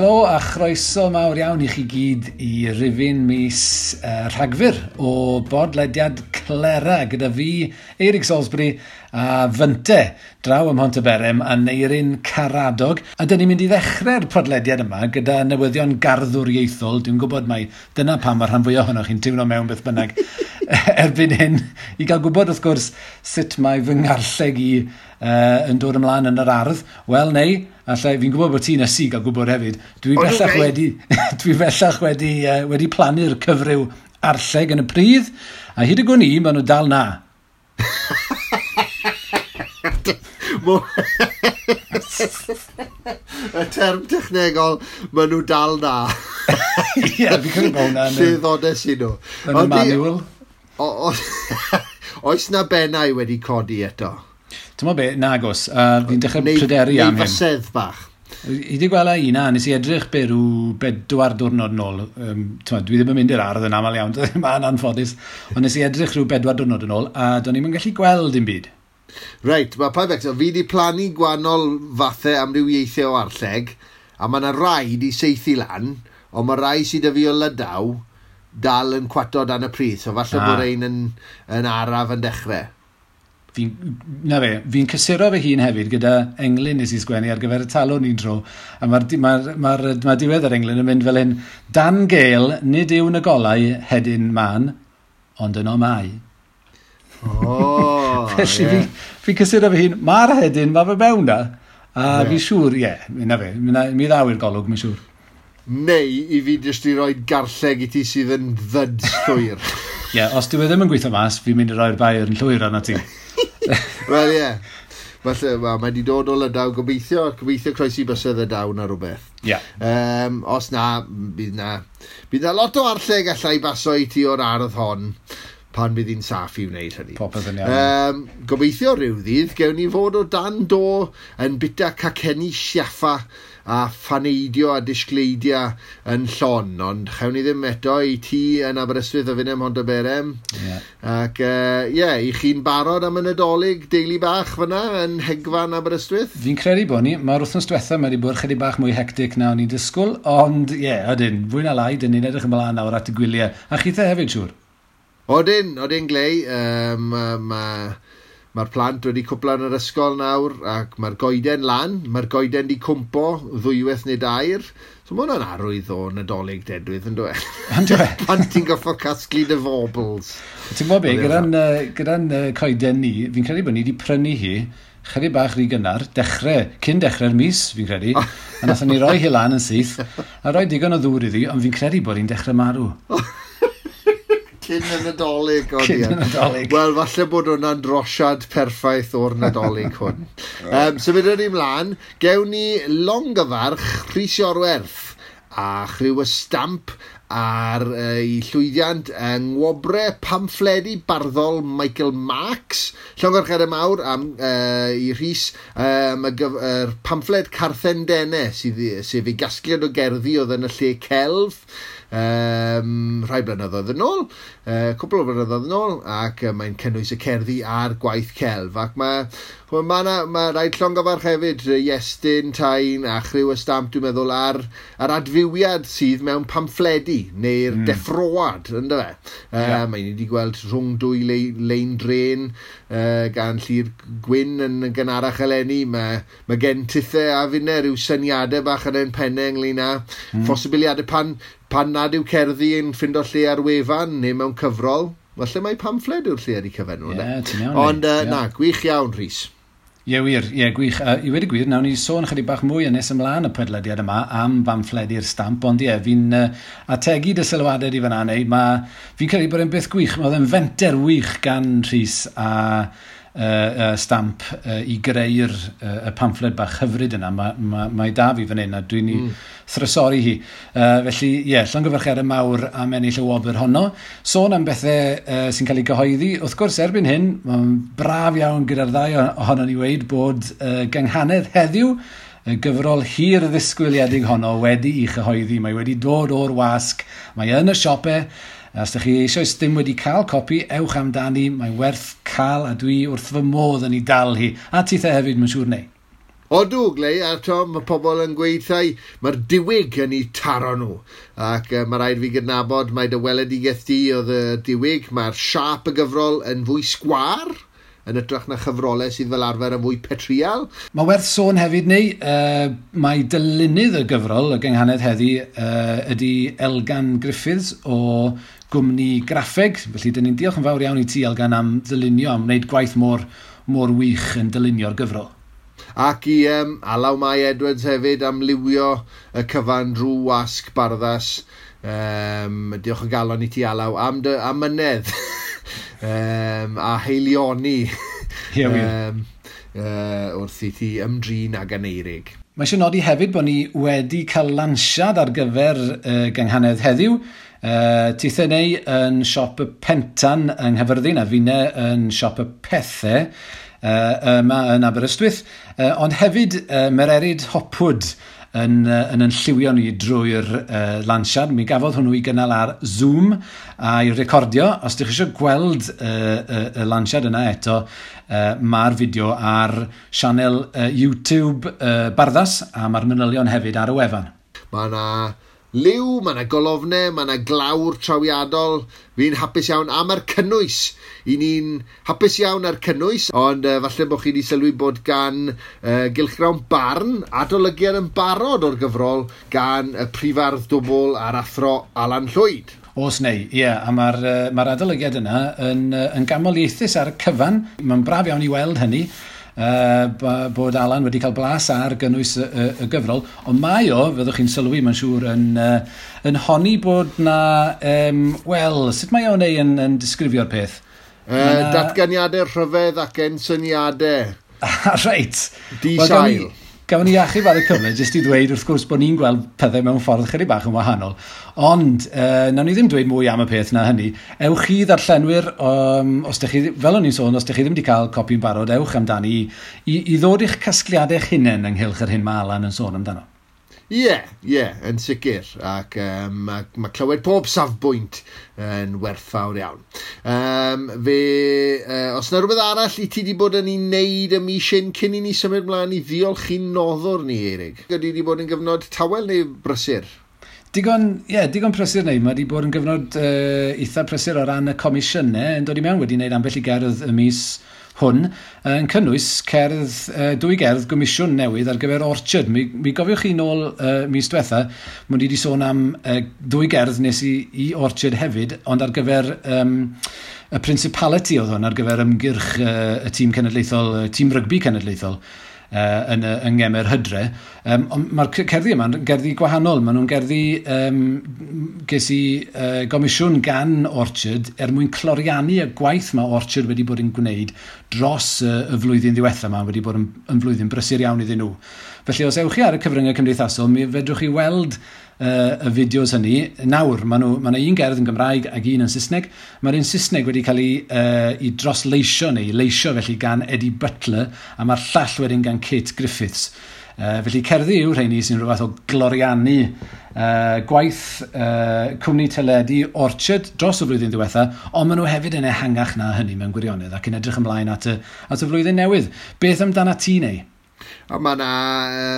Helo a chroeso mawr iawn i chi gyd i rifin mis uh, rhagfyr o bodlediad Clera gyda fi, Eirig Salisbury a Fynte draw ym Monteberem a Neirin Caradog. A dyn ni'n mynd i ddechrau'r podlediad yma gyda newyddion garddwr ieithol. Dwi'n gwybod mai dyna pam mae'r rhan fwy ohonoch chi'n teimlo mewn beth bynnag erbyn hyn i gael gwybod wrth gwrs sut mae fy ngarlleg i uh, yn dod ymlaen yn yr ardd. Wel, neu, allai, fi'n gwybod bod ti'n ysu gael gwybod hefyd, dwi bellach wedi, dwi bellach wedi, uh, wedi plannu'r cyfryw arlleg yn y pridd, a hyd y gwni, maen nhw dal na. y term technegol, maen nhw dal na. Ie, fi cyn bod hwnna. Lle ddodes i nhw. Yn y manual. Oes na bennau wedi codi eto? Ti'n be, nagos, a fi'n dechrau neu, pryderu neu am hyn. Neu fasedd bach. I di gweld un a, nes i edrych be rhyw bedwar diwrnod nôl. Um, ma, dwi ddim yn mynd i'r ardd yn aml iawn, mae'n anffodus. Ond nes i edrych rhyw bedwar diwrnod yn ôl, a do'n i'n gallu gweld dim byd. Reit, mae pa fector, fi wedi plannu gwannol fathau am ryw amrywiaethau o arlleg, a mae yna rai di seithi lan, ond mae rai sydd y fi o lydaw dal yn cwato dan y pryd, so falle ah. bod ein yn, yn araf yn dechrau fi, na fe, fi'n cysuro fy hun hefyd gyda englyn nes i sgwennu ar gyfer y talon un dro. A mae'r ma ma, ma ma diwedd yr englyn yn mynd fel hyn, Dan Gael, nid yw'n y golau hedyn man, ond yno mai. Oh, Felly yeah. fi'n fi cysuro fy hun, mae'r hedyn, mae fe mewn da. A yeah. fi siŵr, ie, yeah, na fe, mi ddaw i'r golwg, mi'n siŵr. Neu i fi jyst i roi garlleg i ti sydd yn ddyd llwyr. Ie, yeah, os dwi ddim yn gweithio mas, fi'n mynd i roi'r bair yn llwyr arna ti. Wel, ie. Felly, well, mae wedi dod o Lydaw gobeithio, gobeithio croesi bysedd y dawn ar rhywbeth. Ie. Yeah. Um, os na, bydd na, bydd na lot o arlleg allai baso i ti o'r ardd hon pan bydd hi'n saff i wneud hynny. Popeth yn iawn. Um, gobeithio rhyw ddydd, gewn ni fod o dan do yn bita caceni siaffa a phaneidio a disgleidio yn llon, ond chewn ni ddim eto i ti yn Aberystwyth o fynd ym Hond Berem. Yeah. Ac ie, uh, yeah, i chi'n barod am y Nadolig, deulu bach fyna yn hegfan Aberystwyth? Fi'n credu bod ni, mae'r wythnos diwetha mae wedi bod chydig bach mwy hectic na o'n i'n disgwyl, ond ie, yeah, ydyn, fwy na lai, dyn ni'n edrych yn blaen nawr at y gwyliau. A chi te hefyd siŵr? Odyn, odyn glei. Um, um, uh, Mae'r plant wedi cwpla yn yr ysgol nawr ac mae'r goeden lan, mae'r goeden wedi cwmpo ddwywaith neu dair. So mae hwnna'n arwydd o nadolig dedwydd yn dweud. Yn dweud? Pan ti'n goffo casglu dy fobls. Ti'n gwybod be, gyda'n uh, gyda uh, coeden ni, fi'n credu bod ni wedi prynu hi chydig bach rhy gynnar, dechrau, cyn dechrau'r mis, fi'n credu, a nath ni roi hi lan yn syth, a roi digon o ddŵr iddi, ond fi'n credu bod hi'n dechrau marw. Cyn y Nadolig, Cyn y Nadolig. Wel, falle bod hwnna'n drosiad perffaith o'r Nadolig hwn. um, so, Symudwn ni mlaen, gewn ni longyfarch Rhys Iorwerth a chryw y stamp ar ei llwyddiant yng ngwobre pamffledu barddol Michael Marks. Llongarchad y mawr am, uh, i Rhys um, y er, pamffled Carthendenau sydd, sydd ei gasgliad o gerddi oedd yn y lle celf um, rhai blynyddoedd yn ôl, uh, cwbl o blynyddoedd yn ôl, ac uh, mae'n cynnwys y cerddi a'r gwaith celf. Ac mae mae, ma, na, ma rhaid llongofarch hefyd, Iestyn, Tain a chryw y stamp, dwi'n meddwl, ar, ar adfywiad sydd mewn pamffledi, neu'r mm. deffroad, ynddo fe. Uh, yeah. Mae'n wedi gweld rhwng dwy le, lein dren uh, gan llir Gwyn yn gynharach eleni. Mae ma gen tithau a finne rhyw syniadau bach yn ein pennau ynglyn â mm. ffosibiliadau pan pan nad yw cerddi yn ffindo lle ar wefan neu mewn cyfrol, falle mae pamffled yw'r lle ar ei cyfen nhw. Yeah, iawn, Ond uh, yeah. na, gwych iawn, Rhys. Ie yeah, wir, ie yeah, gwych. Uh, I wedi gwir, nawn ni sôn chydig bach mwy yn nes ymlaen y pedlediad yma am famffledu'r stamp, ond ie, yeah, fi'n uh, ategu dy sylwadau di fan anau. Fi'n credu bod e'n beth gwych, mae oedd e'n fenter wych gan Rhys a uh, uh, stamp uh, i greu'r uh, y pamphlet bach hyfryd yna. Mae ma, ma da fi fan hyn a dwi'n mm. thrysori hi. Uh, felly, ie, yeah, llongyfarchiadau mawr am ennill y wobr honno. Sôn am bethau uh, sy'n cael ei gyhoeddi. Wrth gwrs, erbyn hyn, mae'n braf iawn gyda'r ddau ohono ni weid bod uh, gynghanedd heddiw y gyfrol hir ddisgwyliedig honno wedi i chyhoeddi. Mae wedi dod o'r wasg, mae yn y siopau, Os ydych chi eisiau ddim wedi cael copi, ewch amdani, mae'n werth cael a dwi wrth fy modd yn ei dal hi. A titha hefyd, mae'n siŵr neu. Odw, Glei, a to, mae pobl yn gweud thai, mae'r diwyg yn ei taro nhw. Ac e, uh, mae rhaid fi gydnabod, mae dy weledigaeth di oedd y diwyg, mae'r siap y gyfrol yn fwy sgwar yn ytrach na chyfrolau sydd fel arfer yn fwy petrial. Mae werth sôn hefyd neu, uh, mae dylunydd y gyfrol y gynghanedd heddi e, uh, ydy Elgan Griffiths o gwmni graffeg, felly dyn ni'n diolch yn fawr iawn i ti Elgan am ddylunio, am wneud gwaith mor, mor wych yn dylunio'r gyfrol. Ac i um, Alaw Mai Edwards hefyd am liwio y cyfan drwy wasg barddas. Um, diolch yn galon i ti Alaw am, dy, am mynedd um, a heilioni um, uh, wrth i ti ymdrin ag aneirig. Mae eisiau nodi hefyd bod ni wedi cael lansiad ar gyfer uh, gynghanedd heddiw. Uh, ti neu yn siop y Pentan yng Nghyfyrddin a finau yn siop y Pethau uh, yma yn Aberystwyth, uh, ond hefyd uh, Mererid Hopwood yn, uh, yn yn lliwio ni drwy'r uh, lansiad. Mi gafodd hwnnw i gynnal ar Zoom a'i recordio. Os ydych eisiau gweld uh, uh, y lansiad yna eto, uh, mae'r fideo ar sianel uh, YouTube uh, Barddas a mae'r manylion hefyd ar y wefan. Mae yna liw, mae yna golofnau, mae yna glawr trawiadol. Fi'n hapus iawn am yr cynnwys. I ni'n hapus iawn ar cynnwys, ond uh, falle bod chi wedi sylwi bod gan uh, Gylchgrawn Barn adolygiad yn barod o'r gyfrol gan y prifardd dwbl a'r athro Alan Llwyd. Os neu, ie, yeah, a mae'r uh, mae adolygiad yna yn, uh, yn gamol ieithus ar y cyfan. Mae'n braf iawn i weld hynny uh, bod Alan wedi cael blas ar gynnwys y, y, y gyfrol, ond mae o, fyddwch chi'n sylwi, mae'n siŵr, yn, uh, yn honi bod na, um, wel, sut mae o'n ei yn, yn disgrifio'r peth? Uh, na... Datganiadau rhyfedd ac ensyniadau. Reit. Di sail. Well, Gafon ni achub ar y cyfle, jyst i ddweud wrth gwrs bod ni'n gweld pethau mewn ffordd chydig bach yn wahanol. Ond, uh, nawn ni ddim dweud mwy am y peth na hynny. Ewch chi ddarllenwyr, um, os chi, fel o'n i'n sôn, os ydych chi ddim wedi cael copi'n barod, ewch amdani i, i ddod i'ch casgliadau eich hunain ynghylch yr hyn mae Alan yn sôn amdano. Ie, yeah, ie, yeah, yn sicr. Ac um, mae ma clywed pob safbwynt yn werthfawr iawn. Um, fe, uh, os yna rhywbeth arall i ti wedi bod yn ei wneud ym mis hyn cyn i ni symud mlaen i ddiolch i noddwr ni, Eirig? Ydy wedi bod yn gyfnod tawel neu brysur? Digon, ie, yeah, digon prysur neu, mae wedi bod yn gyfnod uh, eitha prysur o ran y comisiynau yn dod i mewn wedi wneud ambell i gerdd y mis hwn yn cynnwys cerdd, dwy gerdd gomisiwn newydd ar gyfer Orchard. Mi, mi gofiwch chi nôl uh, mis diwetha, mwyn i wedi sôn am uh, dwy gerdd nes i, i Orchard hefyd, ond ar gyfer um, y Principality oedd hwn, ar gyfer ymgyrch uh, y tîm cenedlaethol, y tîm rygbi cenedlaethol uh, yn, yng Ngemer Hydre. Um, mae'r cerddi yma'n gerddi gwahanol. Maen nhw'n gerddi um, ges i uh, gomisiwn gan Orchard er mwyn cloriannu y gwaith mae Orchard wedi bod yn gwneud dros uh, y flwyddyn ddiwethaf yma wedi bod yn, yn flwyddyn brysur iawn iddyn nhw. Felly os ewch chi ar y cyfryngau cymdeithasol, mi fedrwch chi weld uh, y fideos hynny. Nawr, mae nhw, ma un gerdd yn Gymraeg ac un yn Saesneg. Mae'r un Saesneg wedi cael ei, uh, i drosleisio neu leisio felly gan Eddie Butler a mae'r llall wedyn gan Kate Griffiths. Uh, felly cerddi yw rheini sy'n rhywbeth o gloriannu uh, gwaith uh, cwmni teledu Orchard dros y flwyddyn diwetha, ond maen nhw hefyd yn ehangach na hynny mewn gwirionedd ac yn edrych ymlaen at y, at y flwyddyn newydd. Beth amdana ti neu? A mae yna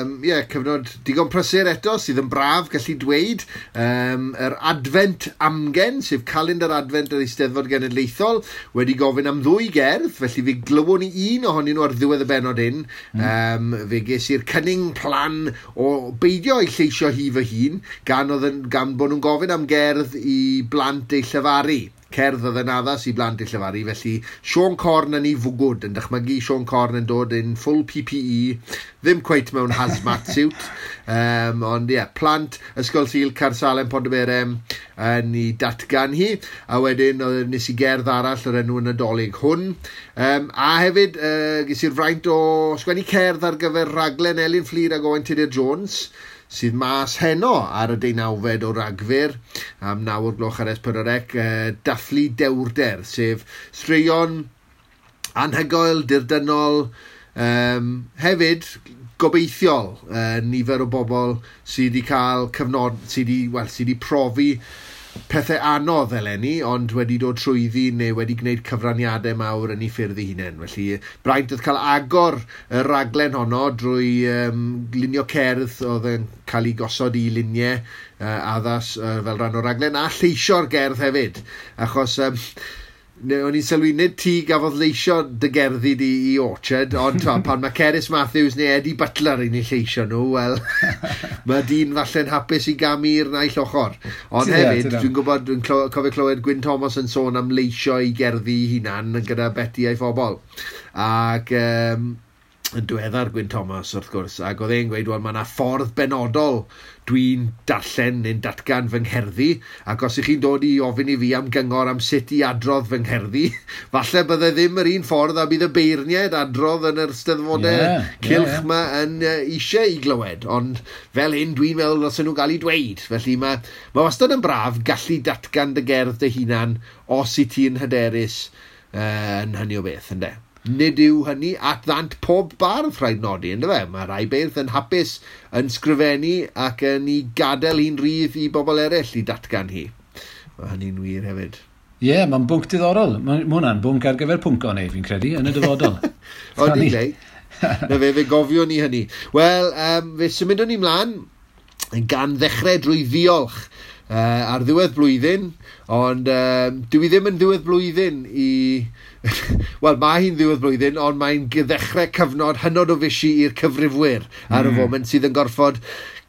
um, yeah, cyfnod digon prysur eto sydd yn braf gallu dweud. Um, yr advent amgen, sef calendar advent yr Eisteddfod Genedlaethol, wedi gofyn am ddwy gerdd, felly fi glywon ni un ohonyn nhw ar ddiwedd y benod un Mm. Um, fe ges i'r cynning plan o beidio i lleisio hi fy hun, gan, oedd, gan bod nhw'n gofyn am gerdd i blant ei llyfaru cerdd oedd yn addas i blant i llefaru. Felly, Sean Corn yn ei fwgwd yn dychmygu Sean Corn yn dod yn full PPE, ddim cweith mewn hazmat suit. Um, ond ie, yeah, plant, ysgol Sil Carsalen, Pondymerem yn ei datgan hi. A wedyn, nes i gerdd arall yr enw yn y dolyg hwn. Um, a hefyd, uh, ges i'r fraint o sgwennu cerdd ar gyfer raglen Elin Fflir ac Owen Tudor Jones sydd mas heno ar y deunawfed o ragfyr. Am nawr gloch ar S4C, uh, dathlu dewrder, sef straeon anhygoel, dirdynol, um, hefyd gobeithiol uh, nifer o bobl sydd wedi cael cyfnod, sydd wedi, well, sydd wedi profi pethau anodd eleni, ond wedi dod trwyddi neu wedi gwneud cyfraniadau mawr yn ei ffyrdd ei hunain. Felly, braint oedd cael agor y raglen honno drwy um, lunio cerdd oedd yn cael ei gosod i luniau uh, addas uh, fel rhan o'r raglen, a lleisio'r gerdd hefyd. Achos um, o'n i'n sylwi nid ti gafodd leisio dy gerddi di i Orchard, ond pan mae Ceris Matthews neu Eddie Butler yn ei lleisio nhw, wel, mae dyn falle'n hapus i gamu'r naill ochr. Ond yeah, hefyd, dwi'n gwybod, dwi'n cofio clywed Gwyn Thomas yn sôn am leisio i gerddi hunan gyda Betty a'i phobl. Ac... Um, yn diweddar Gwyn Thomas wrth gwrs ac oedd e'n gweud wel mae yna ffordd benodol dwi'n darllen neu'n datgan fy ngherddi, ac os ych chi'n dod i ofyn i fi am gyngor am sut i adrodd fy ngherddi, falle bydde ddim yr un ffordd a bydd y beirniaid adrodd yn yr steddfodau yeah, cilch yeah, yeah. ma yn uh, eisiau i glywed, ond fel hyn dwi'n meddwl os nhw'n cael ei dweud, felly mae ma wastad yn braf gallu datgan dy gerdd dy hunan os i ti'n hyderus uh, yn hynny o beth, ynddo? Nid yw hynny at ddant pob bardd rhaid nodi, ynddo fe? Mae rai beirdd yn hapus yn sgrifennu ac yn ei gadael un rydd i bobl eraill i datgan hi. Mae hynny'n wir hefyd. Ie, yeah, mae'n bwnc diddorol. Mae hwnna'n bwnc ar gyfer pwnco neu, fi'n credu, yn y dyfodol. o, di glei. Na fe, fe gofio ni hynny. Wel, um, fe symudwn ni mlaen gan ddechrau drwy ddiolch uh, ar ddiwedd blwyddyn, ond um, dwi ddim yn ddiwedd blwyddyn i Wel, mae hi'n ddiwedd blwyddyn, ond mae'n ddechrau cyfnod hynod o fysi i'r cyfrifwyr ar y mm. foment sydd yn gorfod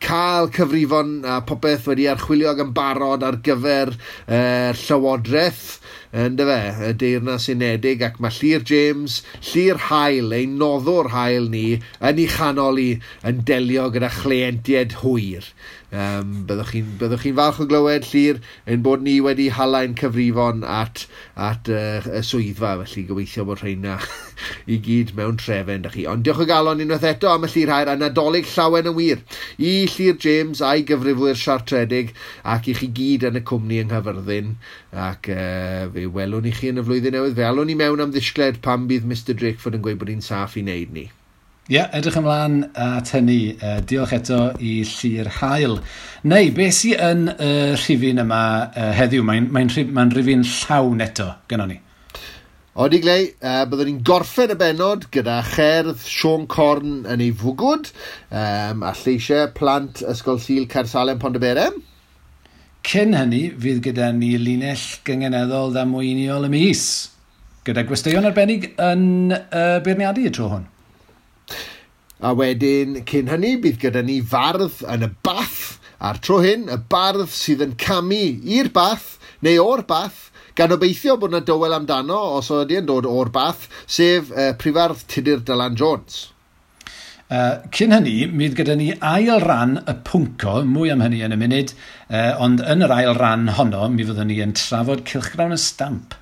cael cyfrifon a popeth wedi archwilio ag yn barod ar gyfer uh, llywodraeth yn dy fe, y deyrnas unedig ac mae Llyr James, Llyr Hael, ein noddwr hael ni, yn ei chanol i yn delio gyda chleientiaid hwyr. Um, byddwch chi'n byddwch chi'n falch o glywed llir yn bod ni wedi halain cyfrifon at, at uh, y swyddfa, felly gobeithio bod rheina i gyd mewn trefen da chi. Ond diolch o galon unwaith eto am y llir hair a nadolig llawen y wir i Llir James a'i gyfrifwyr siartredig ac i chi gyd yn y cwmni yng Nghyfyrddin ac uh, fe welwn i chi yn y flwyddyn newydd. Fe alwn ni mewn am ddisgled pam bydd Mr Drakeford yn gweud bod hi'n saff i wneud ni. Ie, yeah, edrych ymlaen at hynny. Uh, diolch eto i Llyr Hael. Neu, beth sy'n yn y uh, rhifin yma uh, heddiw? Mae'n mae rhif, mae rhifin llawn eto, gynnon ni. Odi glei, uh, byddwn ni'n gorffen y benod gyda cherdd Sean Corn yn ei fwgwd um, a lleisiau plant Ysgol Sil Cersalem Pondyberem. Cyn hynny, fydd gyda ni linell gyngeneddol ddamweiniol y mis, gyda gwesteion arbennig yn uh, beirniadu y tro hwn. A wedyn, cyn hynny, bydd gyda ni fardd yn y bath, a'r tro hyn, y bardd sydd yn camu i'r bath, neu o'r bath, gan obeithio bod yna dywel amdano os ydy yn dod o'r bath, sef uh, prifardd Tudur Dylan Jones. Uh, cyn hynny, mi gyda ni ail ran y pwnco, mwy am hynny yn y munud, uh, ond yn yr ail ran honno, mi fyddwn ni yn trafod cilchgrawn y Stamp.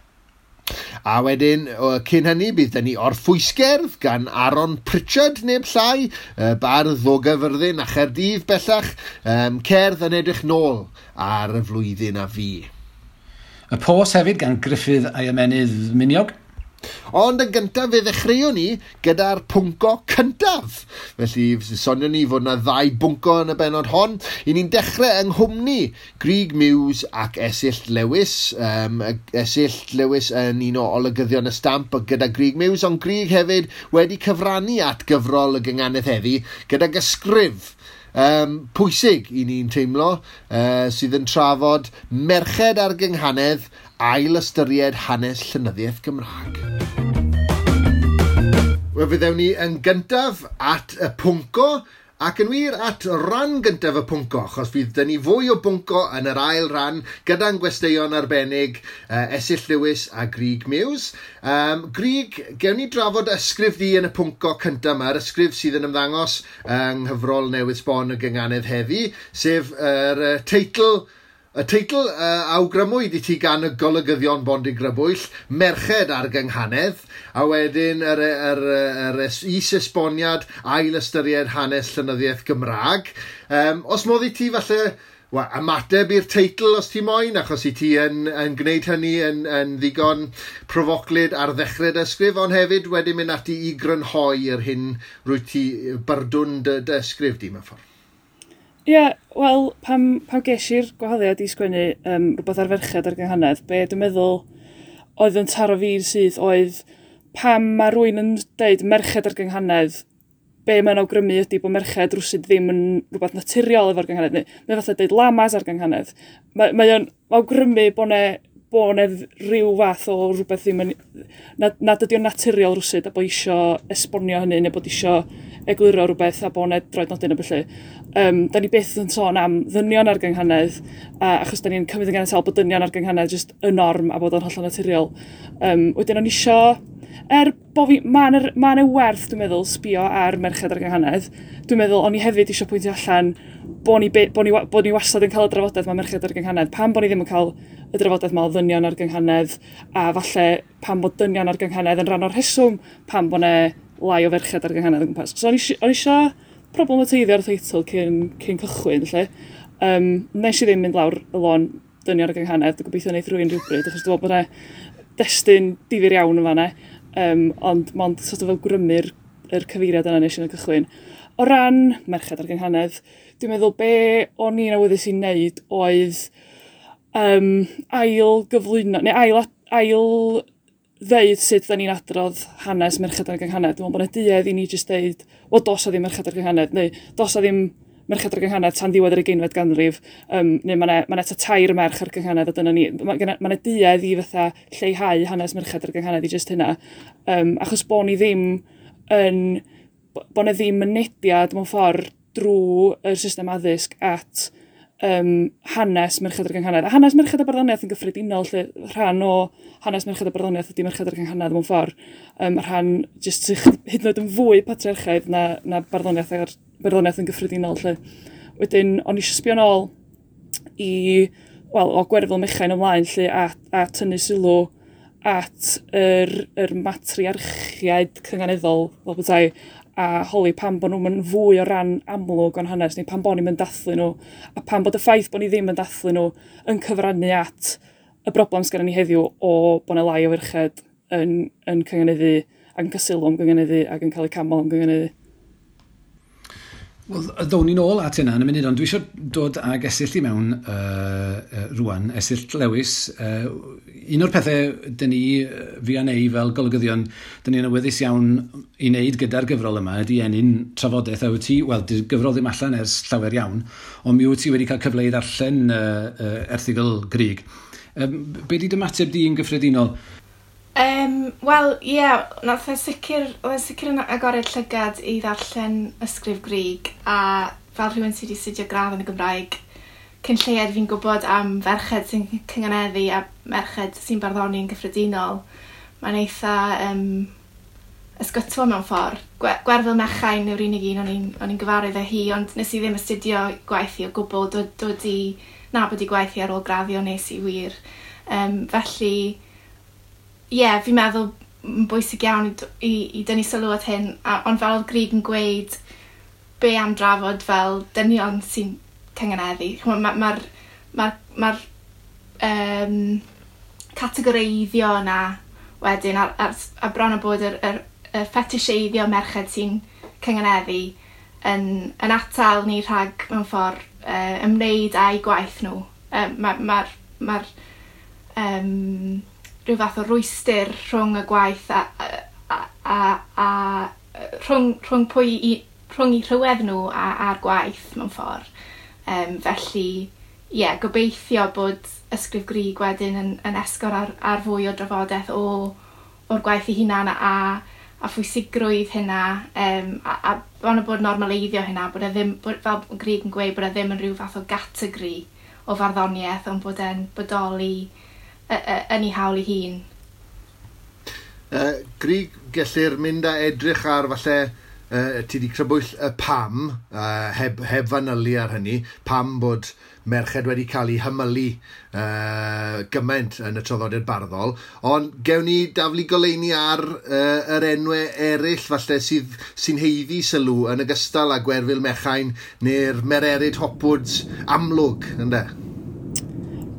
A wedyn, cyn hynny, bydd ni orffwysgerdd gan Aaron Pritchard, neb llai, bardd o gyfyrddin a cherdydd bellach, um, cerdd yn edrych nôl ar y flwyddyn a fi. Y pos hefyd gan Griffith a'i ymenydd Miniog. Ond yn gyntaf fe ddechreuwn ni gyda'r pwnco cyntaf. Felly, sonio ni fod yna ddau bwnco yn y benod hon. I ni'n dechrau yng Nghymru, Grig Mews ac Esill Lewis. Um, Esill Lewis yn un o olygyddion y stamp gyda Grig Mews, ond Grig hefyd wedi cyfrannu at gyfrol y gynganedd heddi gyda gysgrif um, pwysig i ni'n teimlo uh, sydd yn trafod merched ar gynghanedd ail ystyried hanes llynyddiaeth Gymraeg. Wel, fyddewn ni yn gyntaf at y pwnco, Ac yn wir at ran gyntaf y pwnco, achos fydd dyn ni fwy o bwnco yn yr ail ran gyda'n gwesteion arbennig uh, Esill Lewis a Grig Mews. Um, Grig, gewn ni drafod ysgrif di yn y pwnco cyntaf yma, yr ysgrif sydd yn ymddangos yng nghyfrol newydd sbon y gynganedd heddi, sef yr uh, teitl Y teitl uh, awgrymwyd i ti gan y golygyddion Bondi Grybwyll, Merched ar Gynghanedd, a wedyn yr, yr, yr, yr is-esboniad ail ystyried hanes llynyddiaeth Gymraeg. Um, os modd i ti falle wa, ymateb i'r teitl os ti moyn, achos i ti yn, yn gwneud hynny yn, yn ddigon profoclyd ar ddechrau'r ysgrif, ond hefyd wedyn mynd ati i grynhoi'r hyn rwy ti byrdwn dy, dy ysgrif di mewn ffordd. Ie, yeah, wel, pam, pam ges i'r gwahoddiad i sgwennu um, rhywbeth ar ferched ar gynghanedd, be dwi'n meddwl oedd yn taro fi'n sydd oedd pam mae rwy'n yn deud merched ar gynghanedd, be mae'n awgrymu ydy bod merched rwsyd ddim yn rhywbeth naturiol efo'r gynghanedd, neu mae fatha deud lamas ar gynghanedd. Mae, mae o'n awgrymu bod bod yna rhyw fath o rhywbeth ddim yn... nad, nad ydy o'n naturiol rwsyd a bod isio esbonio hynny neu bod isio egluro rhywbeth a bod yna droed nodyn o byllu. Um, da ni beth yn sôn am ddynion ar gynghanedd a achos da ni'n cymryd yn ganiataol bod dynion ar gynghanedd jyst y norm a bod o'n hollol naturiol. Um, wedyn o'n isio er bod fi, mae'n er, ma werth, dwi'n meddwl, sbio ar merched ar gynghanedd, dwi'n meddwl, o'n i hefyd eisiau pwyntio allan bod ni, bo ni, bo ni wastad yn cael y drafodaeth mae merched ar gynghanedd. Pam bod ni ddim yn cael y drafodaeth mae o ddynion ar gynghanedd a falle pam bod dynion ar gynghanedd yn rhan o'r rheswm pam bod ne lai o ferched ar gynghanedd yn gwmpas. So, o'n eisiau problematidio ar y teitl cyn, cyn cychwyn, lle. Um, nes i ddim mynd lawr y lôn dynion ar gynghanedd, dwi'n gobeithio wneud rhywun rhywbryd, achos dwi'n bod yna destun difyr iawn yn fanna, um, ond mond sort of fel grymur yr cyfeiriad yna nes i'n cychwyn o ran merched ar gynghanedd, dwi'n meddwl be o'n i'n awyddus i'n neud oedd um, ail gyflwyno, neu ail, ail ddeud sut da ni'n adrodd hanes merched ar gynghanedd. Dwi'n meddwl bod yna duedd i ni jyst deud, o dos o ddim merched ar gynghanedd, neu dos o ddim merched ar gynghanedd tan ddiwedd yr 20fed ganrif, um, neu mae yna ma ta tair merch ar gynghanedd a dyna ni. Mae yna ma duedd i fatha lleihau hanes merched ar gynghanedd i jyst hynna. Um, achos bod ni ddim yn bod na ddim yn nediad mewn ffordd drwy y system addysg at um, hanes merched yr gynghanedd. A hanes merched y barddoniaeth yn gyffredinol, lle rhan o hanes merched y barddoniaeth ydy merched yr gynghanedd mewn ffordd. Um, rhan jyst hyd yn oed yn fwy patriarchaidd na, na barddoniaeth, ar, barddoniaeth yn gyffredinol. Lle. Wedyn, o'n eisiau sbio nôl i, wel, o gwerfel mechain ymlaen, lle, a, a tynnu sylw at yr, yr matriarchiaid cynganeddol, fel bethau, a holi pam bod nhw'n fwy o ran amlwg o'n hanes ni, pam bod ni'n mynd dathlu nhw, a pam bod y ffaith bod ni ddim yn dathlu nhw yn cyfrannu at y broblem sgan ni heddiw o bod yna lai o ferched yn, yn cyngenyddu ac yn cysilwm gyngenyddu ac yn cael eu camol yn gyngenyddu. Wel, ddown ni'n ôl at yna yn y munud, ond dwi eisiau dod ag esill i mewn uh, rwan, esill lewis. Uh, un o'r pethau dyn ni fi a neu fel golygyddion, dyn ni'n awyddus iawn i wneud gyda'r gyfrol yma ydy enyn trafodaeth a wyt ti, wel, dy'r gyfrol ddim allan ers llawer iawn, ond mi wyt ti wedi cael cyfle i ddarllen uh, uh, erthigol grig. Um, be di dymateb di yn gyffredinol? Um, Wel, ie, yeah, nath e sicr, oedd e'n sicr yn agored llygad i ddarllen ysgrif Grig a fel rhywun sydd wedi studio gradd yn y Gymraeg, cyn lleiad fi'n gwybod am ferched sy'n cyngeneddu a merched sy'n barddoni yn gyffredinol. Mae'n eitha um, ysgytwa mewn ffordd. Gwer Gwerfyl Mechain yw'r unig un o'n i'n gyfarwydd dde hi, ond nes i ddim astudio gwaith o gwbl, dod, dod i nabod i gwaith ar ôl graddio nes i wir. Um, felly, ie, yeah, fi'n meddwl yn bwysig iawn i, i, i dynnu sylw at hyn, a, ond fel oedd Grig yn gweud, be am drafod fel dynion sy'n cyngeneddu. Mae'r ma, ma, ma, ma, um, categoreiddio yna wedyn, a, a, a bron o bod yr, yr, yr fetisheiddio merched sy'n cyngeneddu yn, yn atal ni rhag mewn ffordd uh, ymwneud â'i gwaith nhw. Um, Mae'r ma, ma, ma, um, rhyw fath o rwystyr rhwng y gwaith a a a a rhwng rhwng pwy i rhwng i rhywedd nhw a a'r gwaith mewn ffordd. Um, felly, ie, yeah, gobeithio bod ysgrif grig wedyn yn, yn esgor ar, ar fwy o drafodaeth o, o'r gwaith i hunan a, a phwysigrwydd hynna um, a, a bron o bod normaleiddio hynna bod e ddim, bod, fel grig yn gweud bod e ddim yn rhyw fath o gategori o farddoniaeth ond bod e'n bodoli yn ei hawl ei hun. Uh, Grig gellir mynd a edrych ar falle uh, ti wedi crybwyll y pam uh, heb, heb fanylu ar hynny pam bod merched wedi cael ei hymylu uh, gymaint yn y troddodiad barddol. Ond gewn ni daflu goleini ar uh, yr enwau eraill falle sydd sy'n heiddi sylw yn ogystal â gwerfil mechain neu'r mererid hopwds amlwg, ynddo?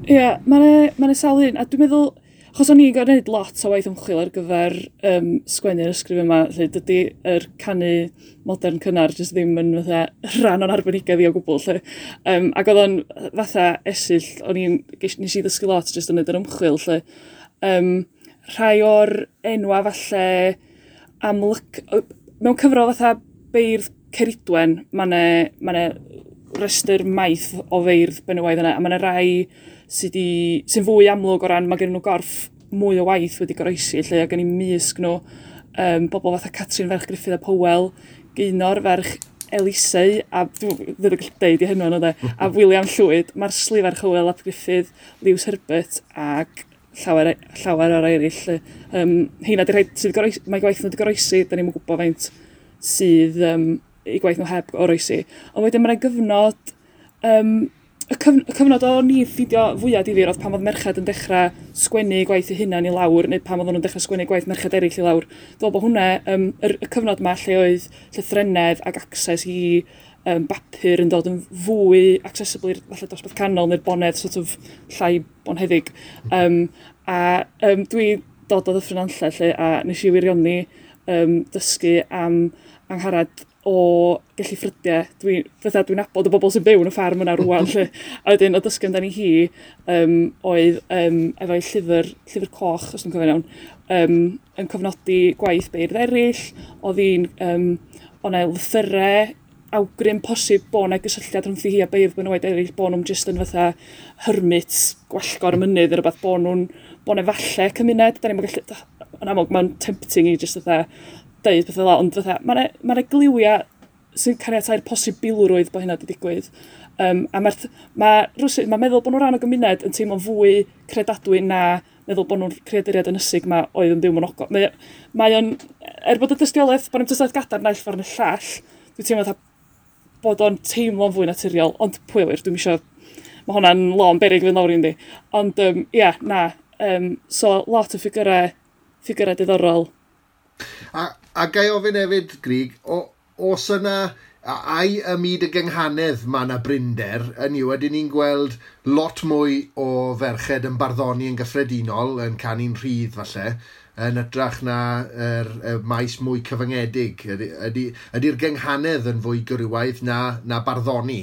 Ie, yeah, mae'n ma sawl un, a dwi'n meddwl, achos o'n i'n gwneud lot o waith ymchwil ar gyfer um, sgwennu'r ysgrif yma, lle dydy yr canu modern cynnar jyst ddim yn fatha rhan o'n arbenigedd i o gwbl. Lle. Um, ac oedd o'n fatha esill, o'n i'n, nes i ddysgu lot jyst yn wneud yr ymchwil. Lle. Um, rhai o'r enwa falle amlyc... Mewn cyfrol fatha beirdd Ceridwen, mae yna ma restr maith o feirdd benywaidd yna, a mae yna rai sy'n sy fwy amlwg o ran mae gen nhw gorff mwy o waith wedi goroesi lle gen i misg nhw um, bobl fatha Catrin ferch Griffith a Powell Gaynor ferch Eliseu a ddim yn gallu deud i hynny ond a William Llwyd mae'r slifer Chywel ap Griffith Lewis Herbert ac llawer, e- llawer o'r eraill um, heina di rhaid sydd goroesi, mae gwaith nhw wedi goroesi da ni'n gwybod faint sydd um, i gwaith nhw heb oroesi ond wedyn mae'n gyfnod um, y, cyf y cyfnod o'n i ffidio fwyaf difyr oedd pan oedd merched yn dechrau sgwennu gwaith eu hunan i lawr, neu pan oedd nhw'n dechrau sgwennu gwaith merched eraill i lawr. Dwi'n bod hwnna, um, yr, y cyfnod yma lle oedd llythrenedd ac access i um, bapur yn dod yn fwy accessible i'r falle dosbarth canol neu'r bonedd sort of llai bonheddig. Um, a um, dwi dod o ddyffryn anlle lle a nes i wirionni um, dysgu am angharad o gallu ffrydiau. Dwi, fatha dwi'n abod y bobl sy'n byw yn y ffarm yna rwan. lle. A wedyn, o dysgu amdani hi um, oedd um, efo'i llyfr, llyfr coch, os dwi'n cofio'n iawn, um, yn cofnodi gwaith beirdd eraill, oedd hi'n, um, o'na lythyrau awgrym posib bod yna gysylltiad rhwngth hi a beirdd benywed eraill, bod nhw'n jyst yn fatha hermit gwallgor y mynydd, yr rhywbeth bod nhw'n, bod nhw'n falle cymuned, da ni'n gallu, yn amlwg mae'n tempting i jyst fatha deud pethau fel ond fatha, mae'n yna ma gliwiau sy'n caniatau'r posibilrwydd bod hynna wedi digwydd. Um, a mae'r ma rwysyd, ma meddwl bod nhw'n rhan o gymuned yn teimlo'n fwy credadwy na meddwl bod nhw'n creaduriad yn ysig ma oedd yn byw mewn ogof. Mae, mae o'n, er bod y dystiolaeth, bod nhw'n tystaeth gadar naill ffordd yn y llall, dwi'n teimlo bod o'n teimlo'n fwy naturiol, ond pwy wir, dwi'n eisiau, mae hwnna'n lon berig fynd lawr i'n di. Ond, ia, um, yeah, na, um, so lot o ffigurau, ffigurau diddorol. A A gai ofyn hefyd, Grig, o, os yna, a, ai y myd y gynghanedd mae yna brinder, yn yw, ydyn ni'n gweld lot mwy o ferched yn barddoni yn gyffredinol, yn canu'n rhydd falle, yn ytrach na er, er maes mwy cyfyngedig? Ydy'r ydy, ydy gynghanedd yn fwy gyrwaidd na, na barddoni?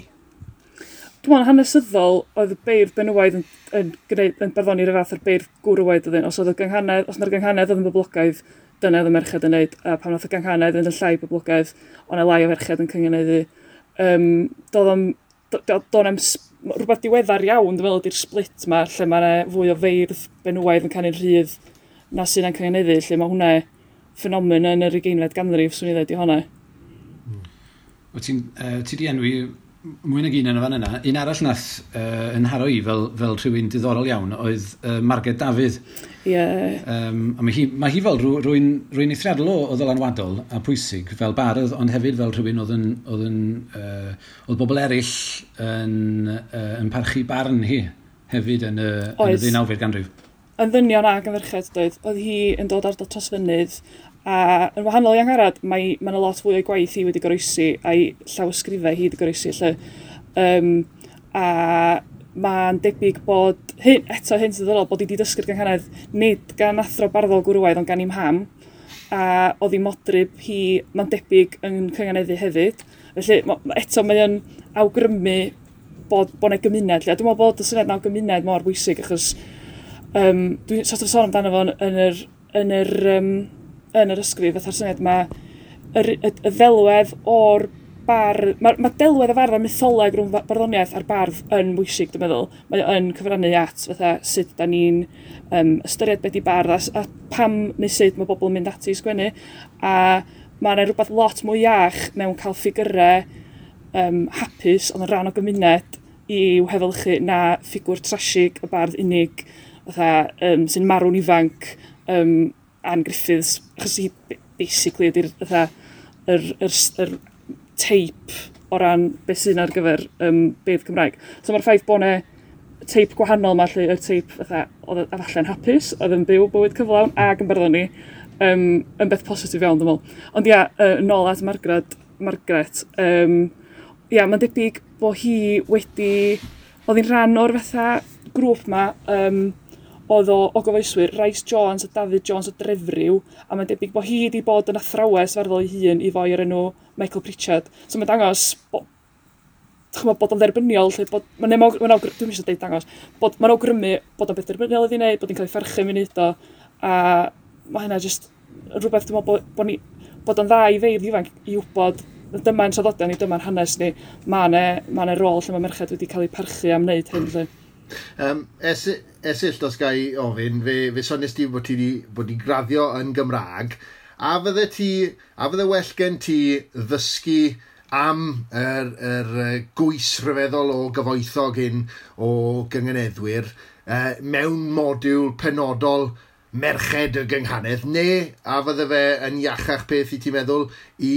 Dwi'n meddwl hanesyddol oedd y beirdd benywaidd yn, yn, yn, yn barddoni'r fath o'r beirdd gwrwaidd oedd os oedd y gynghanedd, os yna'r gynghanedd oedd yn boblogaidd, dyna oedd y merched yn neud, a pan oedd y ganghanedd yn y llai poblogaidd, ond y lai o ferched yn cyngeneddu. Um, doedd o'n, doedd o'n rhywbeth diweddar iawn, dwi'n meddwl, ydy'r split ma, lle mae fwy o feirdd benwaidd yn canu'n rhydd na sy'n yn cyngeneddu, lle mae hwnna ffenomen yn yr ugeinfed ganrif, swn i ddweud i hwnna. Mm. Wyt ti'n uh, ti di enwi mwy nag un yn y fan yna. Un arall nath uh, yn haro i fel, fel rhywun diddorol iawn oedd uh, Margaret Dafydd. Ie. Yeah. Um, a mae hi, mae hi fel rhywun, rhywun, eithriadol o, o ddylanwadol a pwysig fel bardd, ond hefyd fel rhywun oedd, yn, oedd, yn, uh, oedd bobl eraill yn, uh, yn parchu barn hi hefyd yn y, yn y 19fed ganrif. Yn ddynion ag yn ferched, doedd. Oedd hi yn dod ar dod trosfynydd A yn wahanol i angharad, mae, mae yna lot fwy o gwaith i wedi goroesi a'i llawysgrifau hi wedi goroesi lle. Um, a mae'n debyg bod, hyn, eto hyn sydd ddiddorol, bod i wedi dysgu'r ganghanedd nid gan athro barddol gwrwaidd ond gan i'm ham. A oedd hi modryb hi, mae'n debyg yn cynganeddu hefyd. Felly eto mae o'n awgrymu bod, bod yna gymuned. Lle. Dwi'n meddwl bod y syniad naw gymuned mor bwysig achos um, dwi'n sort of sôn amdano fo yn yr, yn yr um, yn yr ysgrif fatha'r syniad mae y, y, y ddelwedd o'r bar... mae ma delwedd y fardd a mytholeg rhwng barddoniaeth a'r bardd yn bwysig, dwi'n meddwl. Mae yn cyfrannu at fatha sut da ni'n um, ystyried beth i bardd a, a pam neu sut mae bobl yn mynd ati i sgwennu. A mae yna rhywbeth lot mwy iach mewn cael ffigurau um, hapus ond yn rhan o gymuned i'w hefylchu na ffigwr trasig y bardd unig fatha, um, sy'n marw'n ifanc um, Anne Griffiths, achos hi basically ydy'r yr, yr, yr, yr teip o ran beth sy'n ar gyfer um, bedd Cymraeg. So mae'r ffaith bod ne teip gwahanol yma lle y teip fatha, oedd efallai'n hapus, oedd yn byw bywyd cyflawn ac yn berddoni um, yn beth positif iawn, dwi'n meddwl. Ond ia, uh, nôl at Margaret, Margaret um, ia, mae'n debyg bod hi wedi, oedd hi'n rhan o'r fatha grŵp yma, um, oedd o, o gofeiswyr Rhys Jones a David Jones o Drefriw, a mae'n debyg bod hi wedi bod yn athrawes ferddol ei hun i foi ar enw Michael Pritchard. So mae'n dangos bo, chymod, bod o'n dderbyniol, lle bod, mae'n ma awgrymu, dwi'n eisiau deud dangos, bod mae'n awgrymu bod o'n beth dderbyniol iddi wneud, bod ni'n cael ei fferchu mi wneud o, a mae hynna jyst rhywbeth dwi'n meddwl bod, bod, ni, bod o'n dda i feirdd ifanc i wybod dyma'n traddodiad ni, dyma'n hanes ni, mae yna ma rôl lle mae merched wedi cael ei parchu am wneud hyn. Lle. Um, es, esill dos gai ofyn, fe, fe sones ti bod ti wedi bod graddio yn Gymraeg, a fydde ti, a fydde well gen ti ddysgu am yr, er, er, gwys rhyfeddol o gyfoethog hyn o gyngeneddwyr uh, mewn modiwl penodol merched y gynghanedd, neu a fydde fe yn iachach peth i ti'n meddwl i,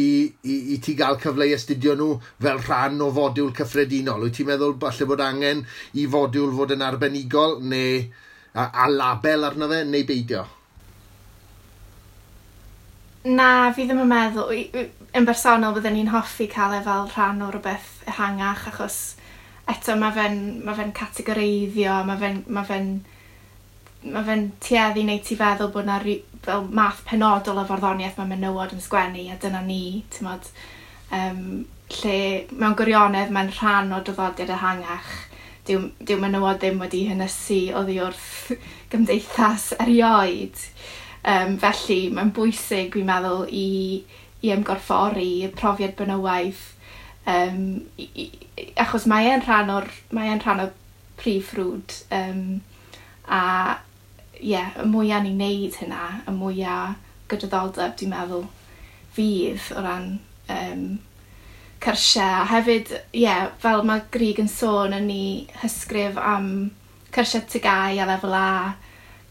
i, i ti gael cyfle i astudio nhw fel rhan o fodiwl cyffredinol. Wyt ti'n meddwl falle bod angen i fodiwl fod yn arbenigol neu a, a label arno fe neu beidio? Na, fi ddim yn meddwl. Yn bersonol, byddwn ni'n hoffi cael e fel rhan o rhywbeth ehangach, achos eto mae fe'n ma fe categoreiddio, mae fe'n ma fe mae fe'n tueddu neu ti feddwl bod na fel math penodol o farddoniaeth mae menywod yn sgwennu a dyna ni, tymod, um, lle mewn gwirionedd mae'n rhan o dyfodiad ehangach. Dyw, dyw menywod ddim wedi hynysu oddi wrth gymdeithas erioed. Um, felly mae'n bwysig, dwi'n meddwl, i, i ymgorffori y profiad benywaidd um, i, i, achos mae e'n rhan o'r, mae e'n rhan o prif ffrwd um, a yeah, y mwyaf ni'n neud hynna, y mwyaf gydraddoldeb dwi'n meddwl fydd o ran um, cyrsiau. A hefyd, ie, yeah, fel mae Grig yn sôn yn ni hysgrif am cyrsiau tygau a lefel A,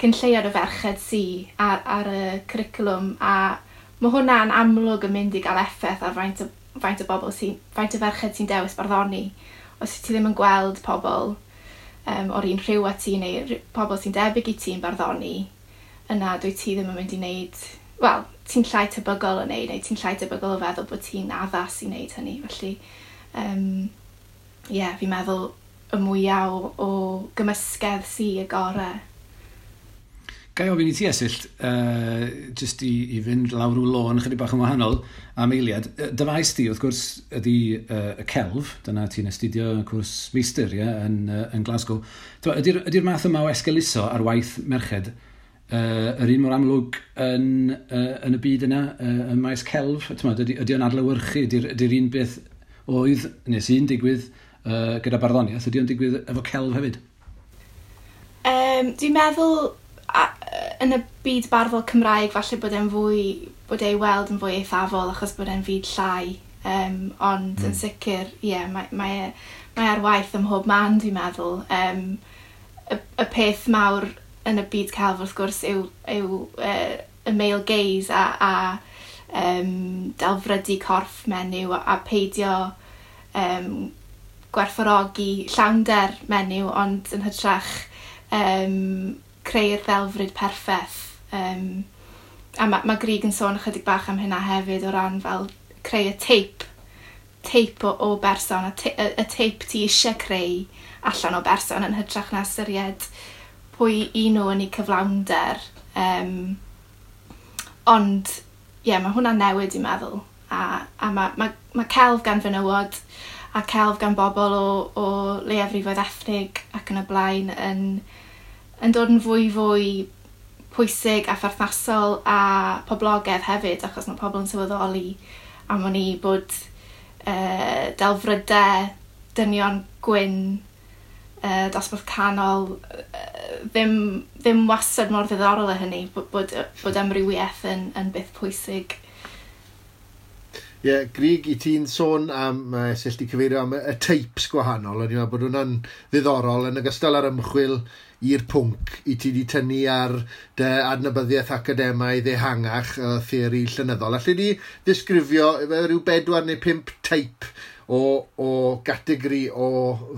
cyn lleiad y ferched si ar, ar y cwricwlwm a mae hwnna'n amlwg yn mynd i gael effaith ar faint o, faint o bobl sy'n, faint o ferched sy'n dewis barddoni os ti ddim yn gweld pobl um, o'r un rhyw a ti neu pobl sy'n debyg i ti'n barddoni yna dwi ti ddim yn mynd i wneud, wel, ti'n llai tebygol o wneud neu ti'n llai tebygol o feddwl bod ti'n addas i wneud hynny. Felly, ie, um, yeah, fi'n meddwl y mwyaf o, o gymysgedd sy y gorau Gai ofyn i ti esill, uh, jyst i, i fynd lawr o lôn chydig bach yn wahanol am eiliad. Dyfais ti, wrth gwrs, ydy uh, y celf, dyna ti'n astudio cwrs meistr yeah, yn, uh, yn Glasgow. Ydy'r ydy math yma o esgeluso ar waith merched uh, yr un mor amlwg yn, uh, yn y byd yna, uh, yn maes celf, ydy, ydy o'n adlewyrchu, ydy'r ydy un beth oedd, nes un digwydd uh, gyda barddoniaeth, ydy o'n digwydd efo celf hefyd? Um, dwi'n meddwl a, yn y byd barddol Cymraeg falle bod e'n fwy, bod ei weld yn fwy eithafol achos bod e'n fyd llai. Um, ond mm. yn hmm. sicr, ie, yeah, mae, mae, e, mae ar waith ym mhob man, dwi'n meddwl. Um, y, y peth mawr yn y byd celf, wrth gwrs, yw, yw uh, y male gaze a, a um, delfrydu corff menyw a, a peidio um, gwerthorogi llawnder menyw, ond yn hytrach um, creu'r ddelfryd perffaith. Um, a mae ma Grig yn sôn ychydig bach am hynna hefyd o ran fel creu y teip teip o, o berson, y, te, y teip ti eisiau creu allan o berson yn hytrach na syried pwy un nhw yn ei cyflawnder. Um, ond, ie, yeah, mae hwnna'n newid i'n meddwl. A, a mae, ma, ma celf gan fenywod a celf gan bobl o, o leiafrifoedd ethnig ac yn y blaen yn yn dod yn fwy fwy pwysig a pharthnasol a poblogaidd hefyd achos mae pobl yn sylweddoli am o'n i bod uh, delfrydau dynion gwyn uh, dosbarth canol uh, ddim, ddim wastad mor ddiddorol y hynny bod, bod, bod amrywiaeth yn, yn byth pwysig. Ie, yeah, Grig, i ti'n sôn am, uh, sell di cyfeirio am y teipes gwahanol, o'n i'n meddwl bod hwnna'n ddiddorol yn ogystal â'r ymchwil i'r pwnc i ti wedi tynnu ar dy adnabyddiaeth academaidd ehangach o theori llynyddol. Alla di ddisgrifio rhyw bedwar neu pimp teip o, o gategori o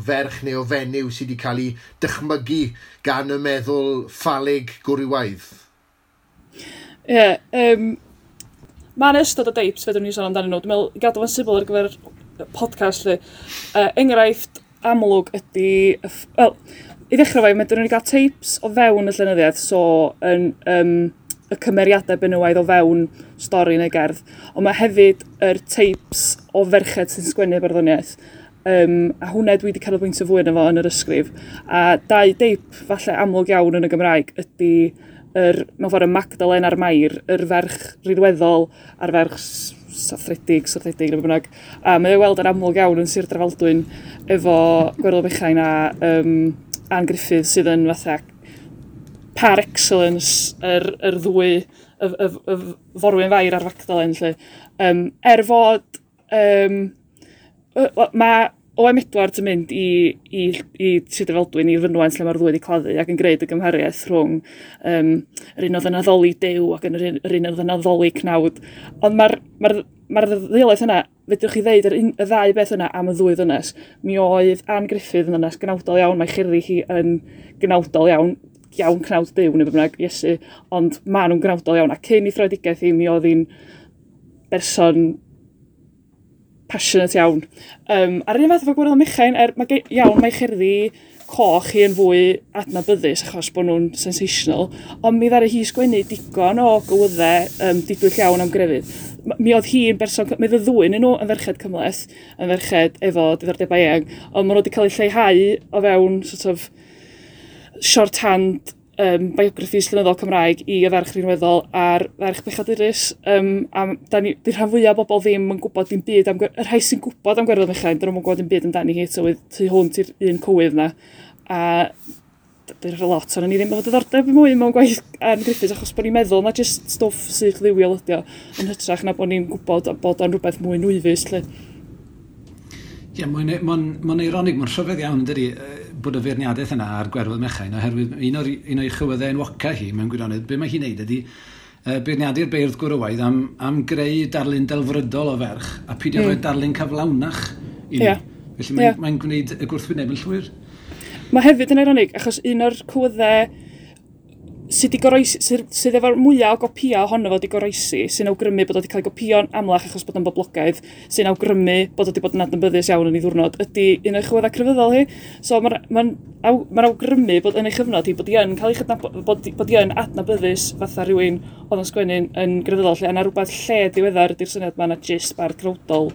ferch neu o fenyw sydd wedi cael ei dychmygu gan y meddwl ffalig gwrywaidd? Ie, yeah, um, mae'n ystod o deips fedrwn ni sôn amdano nhw. Dwi'n meddwl, gadw fan syml ar gyfer podcast lle. Uh, enghraifft amlwg ydy... Wel, I ddechrau fo, mae dyn nhw'n cael tapes o fewn y llenyddiaeth, so yn, um, y cymeriadau benywaidd o fewn stori neu gerdd, ond mae hefyd yr tapes o ferched sy'n sgwennu barddoniaeth. Um, a hwnna dwi wedi cael bwynt o fwy yna fo yn yr ysgrif. A dau deip falle amlwg iawn yn y Gymraeg ydy yr, mewn ffordd y Magdalen a'r Mair, yr ferch rirweddol a'r ferch sathredig, sathredig neu bynnag. A mae ei weld yn amlwg iawn yn Sir Drafaldwyn efo Gwerl Bechain a um, Anne Griffith sydd yn fatha par excellence yr, yr ddwy y, y, y, forwyn fair a'r fagdalen lle. Um, er fod um, mae OM Edwards yn mynd i, i, i Tyd y Feldwyn, i'r fynwain lle mae'r ddwy wedi claddu ac yn gwneud y gymhariaeth rhwng um, yr un oedd yn addoli dew ac yn yr un, yr un oedd yn addoli cnawd. Ond mae'r ma mae'r ddeilaeth yna, fedrwch chi ddeud yr un, y ddau beth yna am y ddwy ddynes. Mi oedd Anne Griffith yn ddynes gynawdol iawn, mae chyrru hi yn gynawdol iawn, iawn cnawd dew, neu bynnag Iesu, ond maen nhw'n gynawdol iawn. A cyn i throedigaeth hi, mi oedd hi'n berson passionate iawn. Um, ar un fath efo gwirionedd Michain, er, mae iawn, mae chyrru coch hi yn fwy adnabyddus achos bod nhw'n sensational, ond mi ddari hi sgwennu digon o gywyddau um, didwyll iawn am grefydd. Mi oedd hi'n berson, mi oedd y ddwy'n nhw yn ferched cymleth, yn ferched efo diddordebau eang, ond maen nhw wedi cael eu lleihau o fewn sort of short-hand um, biograffi slynyddol Cymraeg i y ferch rinweddol a'r ferch bechadurus. Um, a da ni, di rhan fwyaf o bobl ddim yn gwybod dim byd am... yr rhai sy'n gwybod am gwerthoedd mechain, dyn nhw'n gwybod dim byd amdani hi, tywydd tu hwnt i'r un cywydd na. A dy'r lot o'n ni ddim bod diddordeb mwy mewn gwaith Anne Griffiths achos bod ni'n meddwl na jyst stwff sy'n ddiwiol ydi o yn hytrach na bod ni'n gwybod bod o'n rhywbeth mwy nwyfus lle. Ie, yeah, mae'n e- ma ma mae'n rhyfedd iawn, dydy, bod y feirniadaeth yna ar gwerfod mechain, oherwydd un o'r, un o'r chywyddau yn enwoca hi mewn gwirionedd, be mae hi'n neud ydy, uh, beirniadu'r beirdd gwrywaidd am, am greu darlun delfrydol o ferch, a pidio mm. rhoi darlun cyflawnach i ni. Yeah. Felly mae'n yeah. mae gwneud y gwrthwyneb yn llwyr. Mae hefyd yn ironig, achos un o'r cywyddau sydd, goroesi, sydd, sydd efo'r mwyaf o gopia ohono fo wedi goroesi, sy'n awgrymu bod wedi cael ei gopio'n amlach achos bod yn boblogaidd, sy'n awgrymu bod wedi bod yn adnabyddus iawn yn ei ddwrnod, ydy un o'i chwyddau crefyddol hi. So mae'n ma aw, ma awgrymu bod yn ei chyfnod hi bod i yn cael ei chydnabod, bod, bod i yn adnabyddus fatha rhywun oedd yn sgwennu'n yn grefyddol lle, a na rhywbeth lle diweddar ydy'r syniad mae yna jyst bar crowdol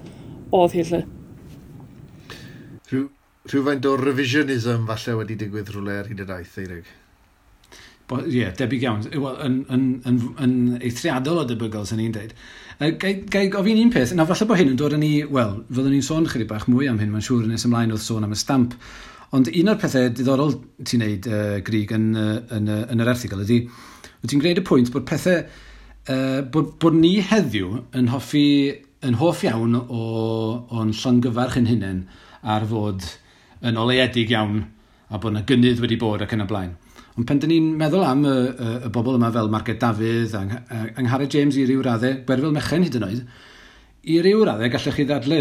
oedd hi lle. Rhyw, rhywfaint o revisionism falle wedi digwydd rhywle ar hyd y daith, Eirig. Ie, yeah, debyg iawn. Wel, yn, yn, yn, yn eithriadol o debygol, sy'n ni'n dweud. Gai gofyn un peth, na falle bod hyn yn dod yn ni, wel, fyddwn ni'n sôn chydig bach mwy am hyn, mae'n siŵr nes ymlaen wrth sôn am y stamp. Ond un o'r pethau diddorol ti'n neud, uh, Grig, yn, uh, yn, uh, yn, yr erthigol ydy, wyt ti'n gwneud y pwynt bod pethau, uh, bod, bod ni heddiw yn hoffi, yn hoff iawn o, o'n llongyfarch yn hynny ar fod yn oleuedig iawn a bod yna gynnydd wedi bod ac yn y blaen. Ond pen dyn ni'n meddwl am y, y, y bobl yma fel Margaret Dafydd, yng, yng Ngharre James i ryw raddau, Gwerfyl Mechen hyd yn oed, i ryw raddau gallech chi ddadlu,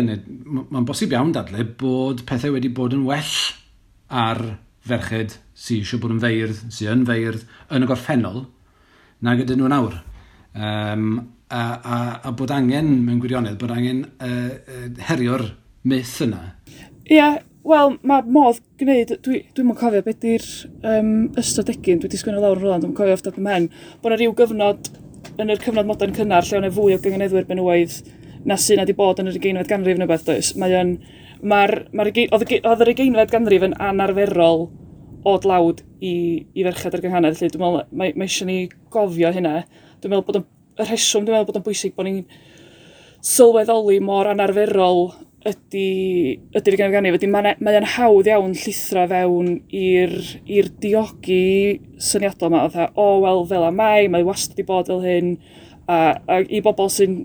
mae'n bosib iawn dadlu, bod pethau wedi bod yn well ar ferched sy'n eisiau bod yn feirdd, sy'n yn feirdd, yn y gorffennol, na gyda nhw'n awr. Um, a, a, a bod angen, mewn gwirionedd, bod angen uh, uh, herio'r myth yna. Ie, yeah, Wel, mae modd gwneud, dwi'n dwi cofio beth di'r um, ystod egin, dwi wedi sgwynnu lawr yn rolan, dwi'n cofio ofta dim hen, bod yna rhyw gyfnod yn yr cyfnod modern cynnar lle o'na fwy o gyngeneddwyr benywaidd na sy'n wedi bod yn yr ugeinfed ganrif neu beth does. Mae yn, mae'r, mae'r, oedd yr ugeinfed ganrif yn anarferol o dlawd i, i ferched ar gynghanedd, lle dwi'n meddwl, mae, mae eisiau ni gofio hynna. Dwi'n meddwl bod yn, y rheswm dwi'n meddwl bod yn bwysig bod ni'n sylweddoli mor anarferol ydy, ydy'r ganfganif, ydy mae o'n hawdd iawn llithro fewn i'r diogi syniadol yma, o, o wel, fel a mai, mae wastad wedi bod fel hyn, a, a i bobl sy'n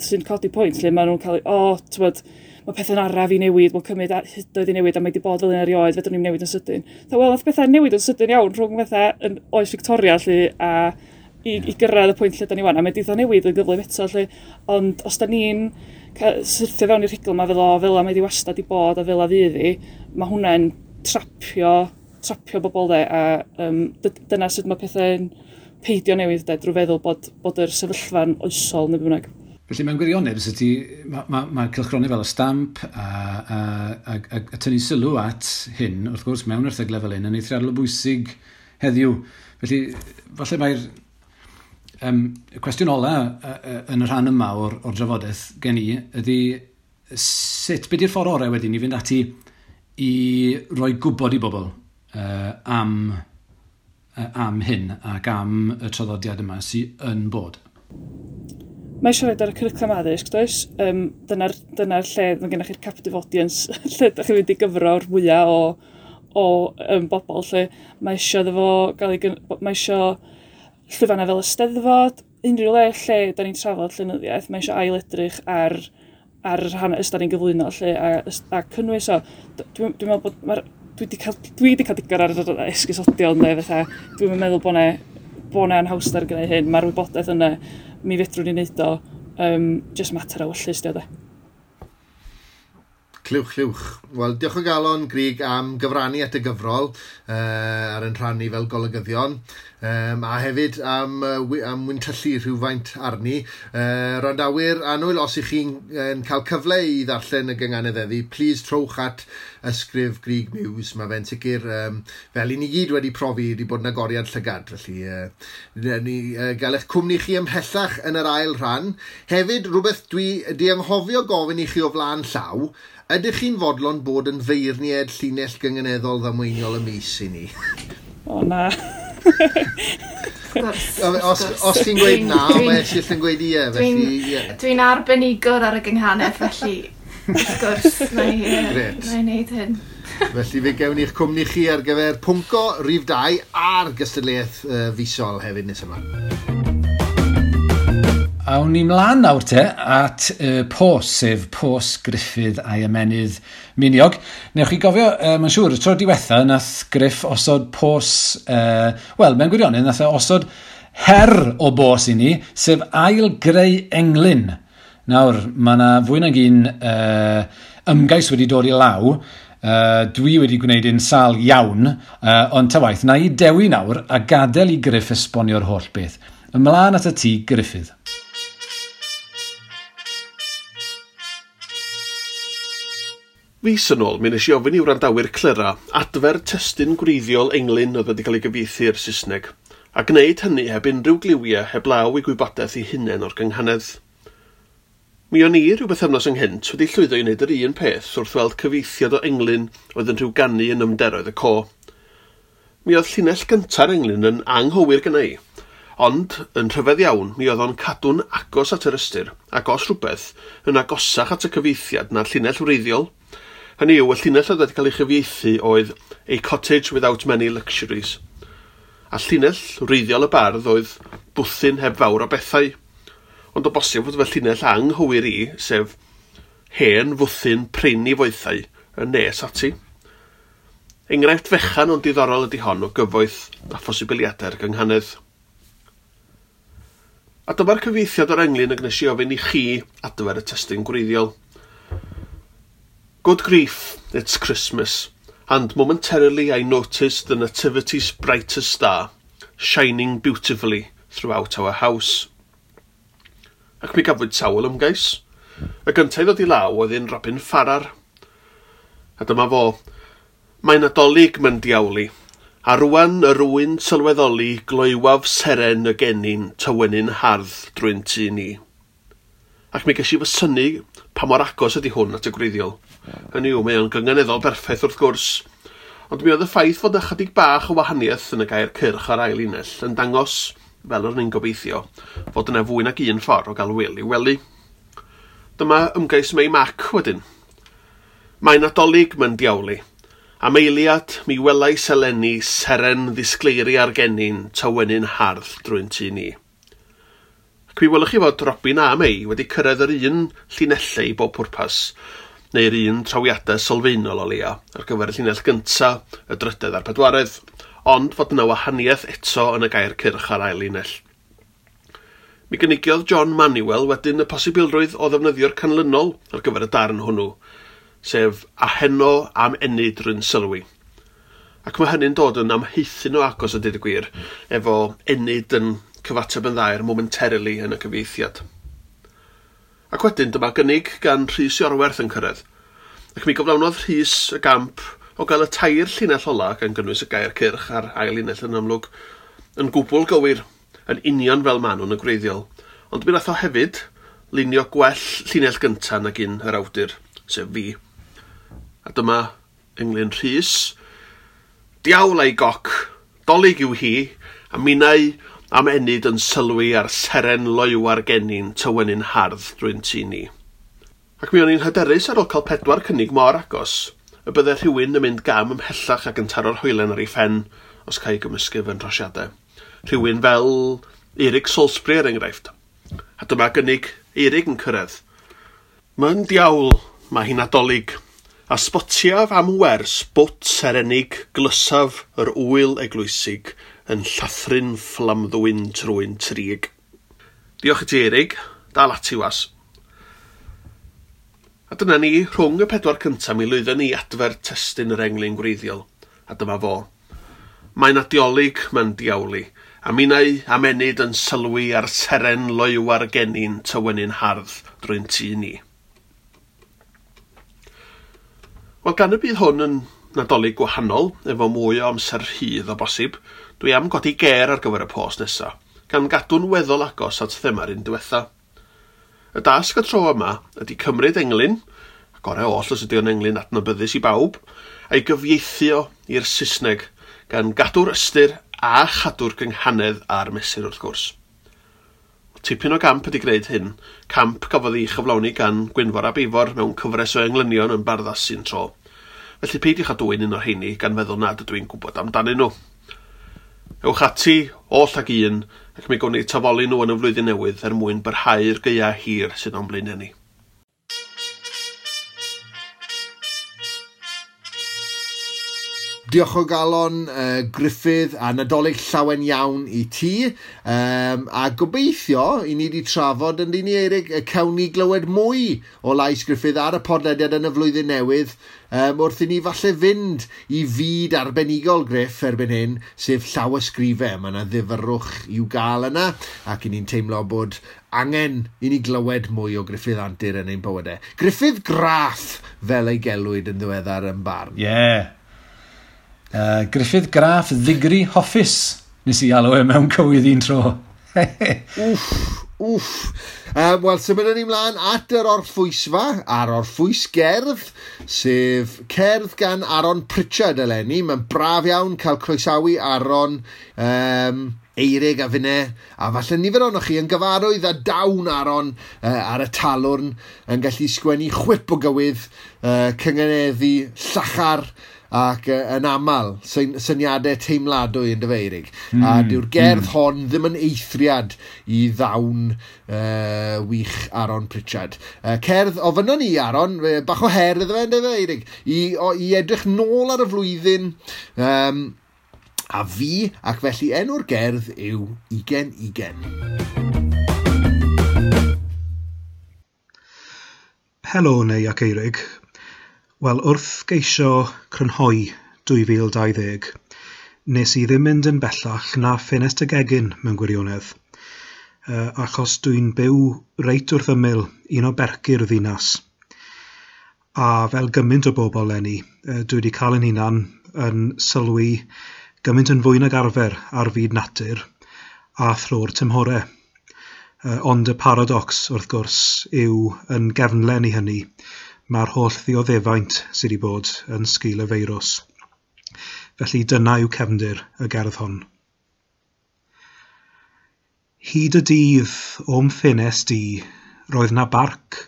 sy codi pwynt, lle maen nhw'n cael, o, oh, tywed, mae pethau'n araf i newid, mae'n cymryd hydoedd i newid, a mae wedi bod fel un erioed, fedrwn ni'n newid yn sydyn. Dda, wel, oedd pethau'n newid yn sydyn iawn rhwng pethau yn oes Victoria, lle, a i, i gyrraedd y pwynt lle da ni wan, a mae wedi newid yn gyflym eto, lle, ond os da ni'n syrthio fewn i'r rhigl yma fel o, fel o, mae wedi wastad i bod a fel a fydd i, mae hwnna'n trapio, trapio bobl de, a um, dyna sut mae pethau'n peidio newydd de, drwy feddwl bod, bod yr sefyllfa'n oesol neu bynnag. Felly mae'n gwirionedd, os ydy, mae ma, ma cylchroni fel y stamp a, a, a, a, a tynnu sylw at hyn, wrth gwrs, mewn erthyglau fel hyn, yn eithriadol o bwysig heddiw. Felly, falle mae'r Um, y cwestiwn ola uh, yn y rhan yma o'r, or drafodaeth gen i ydy sut, beth yw'r ffordd orau wedyn i fynd ati i roi gwybod i bobl uh, am, uh, am hyn ac am y traddodiad yma sy'n yn bod? Mae siarad ar y cyrriclwm addysg, does? Um, Dyna'r dyna lle, mae gennych chi'r captive audience, lle ydych chi'n mynd i gyfro'r mwyaf o, o um, bobl, lle mae eisiau, ddefo gael ei, mae eisiau llwyfannau fel Ysteddfod, unrhyw le lle da ni'n trafod llynyddiaeth, mae eisiau ail edrych ar, ar hanes ystod ni'n gyflwyno lle a, a cynnwys o. Dwi'n dwi meddwl bod mae'r dwi wedi cael, dwi wedi cael digon ar yr esgusodion neu fatha, dwi'n meddwl bod ne, bod ne anhawster gyda hyn, mae'r wybodaeth yna, mi fedrwn ni wneud o, um, just mater o wyllus di o de. Clywch, clywch. Wel, diolch o galon, Grig, am gyfrannu at y gyfrol uh, ar yn rhannu fel golygyddion. Um, a hefyd am, uh, am wyntyllu rhywfaint arni. Uh, Randawyr, anwyl, os ych chi'n uh, cael cyfle i ddarllen y gynganededdu, please trowch at ysgrif Grig News. Mae fe'n sicr, um, fel i ni gyd wedi profi, wedi bod yn agoriad llygad. Felly, uh, ni uh, gael eich cwmni chi ymhellach yn yr ail rhan. Hefyd, rhywbeth dwi di anghofio gofyn i chi o flaen llaw, Ydych chi'n fodlon bod yn feirniad llinell gyngeneddol ddamweiniol y mis i ni? O na. os os ti'n gweud na, mae eisiau yn gweud ie. Dwi'n yeah. dwi arbenigwr ar y gynghanedd, felly wrth gwrs, na i wneud hyn. felly fe gewn i'ch cwmni chi ar gyfer pwnco rhif 2 a'r gystadleuaeth uh, fisol hefyd nes ymlaen. A wn i mlaen nawr te at uh, pos, sef pos Griffith a'i ymenydd Miniog. Newch chi gofio, uh, mae'n siŵr, y tro diwetha nath Griff osod pos, uh, wel, mewn gwirionedd nath e osod her o bos i ni, sef ail greu englyn. Nawr, mae yna fwy nag un uh, ymgais wedi dod i law, Uh, dwi wedi gwneud un sal iawn, uh, ond ta waith, na i dewi nawr a gadael i Griff esbonio'r holl beth. Ymlaen at y tŷ Griffith. Fis yn ôl, mi nes i ofyn i wrandawyr clyra adfer testyn gwreiddiol englyn oedd wedi cael ei gyfieithu i'r Saesneg, a gwneud hynny heb unrhyw gliwiau heblaw i gwybodaeth i hunain o'r gynghanedd. Mi o'n i rhywbeth amnos ynghynt wedi llwyddo i wneud yr un peth wrth weld cyfeithiad o englyn oedd yn rhyw gannu yn ymderoedd y co. Mi oedd llinell gynta'r englyn yn anghywir gyda i, ond yn rhyfedd iawn mi oedd o'n cadw'n agos at yr ystyr ac os rhywbeth yn agosach at y cyfeithiad na'r llinell wreiddiol – Hynny yw, y llinell oedd wedi cael ei chyfieithu oedd A Cottage Without Many Luxuries. A llinell wreiddiol y bardd oedd bwthyn heb fawr o bethau. Ond o bosib fod fy llinell anghywir i, sef hen fwthyn prin i foethau yn nes ati. Enghraifft fechan o'n diddorol ydy hon o gyfoeth a phosibiliadau'r gynghanedd. A dyma'r cyfeithiad o'r englyn y gnes i ofyn i chi adfer y testyn gwreiddiol. Good grief, it's Christmas, and momentarily I noticed the nativity's brightest star, shining beautifully throughout our house. Ac mi gafwyd sawl ymgais. Y gyntaf ddod i law oedd un robin Farrar. A dyma fo. Mae'n adolyg mewn diawlu. a rwan y rwy'n sylweddoli gloiwaf seren y gennin tywenyn hardd drwy'n tu ni. Ac mi ges i fy syni pa mor agos ydy hwn at y gwreiddiol. Hynny yw, mae o'n gyngeneddol berffaith wrth gwrs, ond mi oedd y ffaith fod ychydig bach o wahaniaeth yn y gair cyrch ar ail unell yn dangos, fel yr ni'n gobeithio, fod yna fwy nag un ffordd o gael wyl i weli. Dyma ymgais May Mac wedyn. Mae'n adolyg mewn diawlu. Am eiliad, mi welai seleni seren ddisgleiri ar gennin tywenyn hardd drwy'n tu ni. Ac mi welwch chi fod Robin a May wedi cyrraedd yr un llinellau i bob pwrpas, neu'r un trawiadau sylfaenol o leia ar gyfer y llinell gyntaf, y drydedd a'r pedwaredd, ond fod yna wahaniaeth eto yn y gair cyrch ar ail linell. Mi gynigiodd John Manuel wedyn y posibilrwydd o ddefnyddio'r canlynol ar gyfer y darn hwnnw, sef a heno am enid rwy'n sylwi. Ac mae hynny'n dod yn amheithyn o agos y dyd y gwir, efo enid yn cyfateb yn ddair er momentarily yn y cyfeithiad. Ac wedyn dyma gynnig gan Rhys Iorwerth yn cyrraedd. Ac mi gyflawnodd Rhys y gamp o gael y tair llinell ola gan gynnwys y gair cyrch a'r ail linell yn amlwg yn gwbl gywir, yn union fel maen nhw'n y gwreiddiol. Ond mi o hefyd lunio gwell llinell gyntaf nag un yr awdur, sef fi. A dyma ynglyn Rhys. Diawl ei goc, dolyg yw hi, a minnau am enid yn sylwi ar seren loiw ar gennin tywenyn hardd drwy'n tu ni. Ac mi o'n i'n hyderus ar ôl cael pedwar cynnig mor agos, y byddai rhywun yn mynd gam ymhellach ac yn taro'r hwylen ar ei ffen os cael ei gymysgu fy nhrosiadau. Rhywun fel Eric Salisbury er enghraifft. A dyma gynnig Eirig yn cyrraedd. Mae'n diawl, mae hi'n adolyg. A sbotiaf am wers bwt serenig glysaf yr wyl eglwysig, yn llathrin fflamddwyn trwy'n trig. Diolch i ti, Erig. Dal ati was. A dyna ni rhwng y pedwar cyntaf mi lwyddon ni adfer testyn yr englyn gwreiddiol. A dyma fo. Mae'n adiolig, mae'n diawlu. A minnau amenyd yn sylwi ar seren loiwar gennin tywenyn hardd drwy'n tu ni. Wel, gan y bydd hwn yn nadolig gwahanol, efo mwy o amser rhydd o bosib, dwi am godi ger ar gyfer y post nesaf, gan gadw'n weddol agos at thema'r un diwetha. Y dasg y tro yma ydy cymryd englyn, gorau oll os ydy o'n englyn adnabyddus i bawb, a'i gyfieithio i'r Saesneg gan gadw'r ystyr a chadw'r gynghanedd a'r mesur wrth gwrs. Tipyn o gamp ydy gwneud hyn, camp gafodd ei chyflawni gan Gwynfor a Beifor mewn cyfres o englynion yn barddas sy'n tro. Felly peidiwch â dwy'n un o'r heini gan feddwl nad ydw i'n gwybod amdanyn nhw. Ewch ati oll ag un ac mae gwni tafoli nhw yn y flwyddyn newydd er mwyn byrhau'r gaea hir sydd o'n blaen ni. Diolch o galon uh, Griffith a nadolig llawen iawn i ti. Um, a gobeithio i ni wedi trafod yn dyn ni Eirig y cawn ni glywed mwy o Lais Griffith ar y podlediad yn y flwyddyn newydd um, wrth i ni falle fynd i fyd arbenigol Griff erbyn hyn sef llawysgrifau. Mae yna ddifyrwch i'w gael yna ac i ni'n teimlo bod angen i ni glywed mwy o Griffith Antur yn ein bywydau. Griffith Graff fel ei gelwyd yn ddiweddar yn barn. Ie, yeah. Uh, Griffith Graff Ddigri Hoffus, nes i alw e mewn cywydd un tro. wff, wff. Um, Wel, symudon ni mlaen at yr orffwysfa, ar orffwys gerdd, sef cerdd gan Aaron Pritchard eleni. Mae'n braf iawn cael croesawu Aaron um, eirig a fyne, a falle nifer ohonoch chi yn gyfarwydd a dawn Aaron uh, ar y talwrn yn gallu sgwennu chwip o gywydd, uh, cyngeneddu, llachar, ac uh, yn aml syniadau teimladwy yn dyfeirig. Mm, a hmm, dyw'r gerdd mm. hon ddim yn eithriad i ddawn uh, wych Aaron Pritchard. Uh, cerdd ofynon ni Aaron, bach o her iddo fe dyfeirig, i, o, i edrych nôl ar y flwyddyn um, a fi ac felly enw'r gerdd yw 20 20. Helo neu ac eirig, Wel, wrth geisio crynhoi dwy fil dau ddeg, nes i ddim mynd yn bellach na ffenest y gegin mewn gwirionedd, Uh, achos dwi'n byw reit wrth ymyl un o bercy'r ddinas. A fel gymaint o bobl leni, yy, dwi wedi cael yn hunan yn sylwi gymaint yn fwy nag arfer ar fyd natur a thro'r tymhorau. Yy, ond y paradox, wrth gwrs, yw yn gefnlen i hynny mae'r holl ddioddefaint sydd wedi bod yn sgil y feirws. Felly dyna yw cefndir y gerdd hon. Hyd y dydd o'm ffenest di, roedd na barc,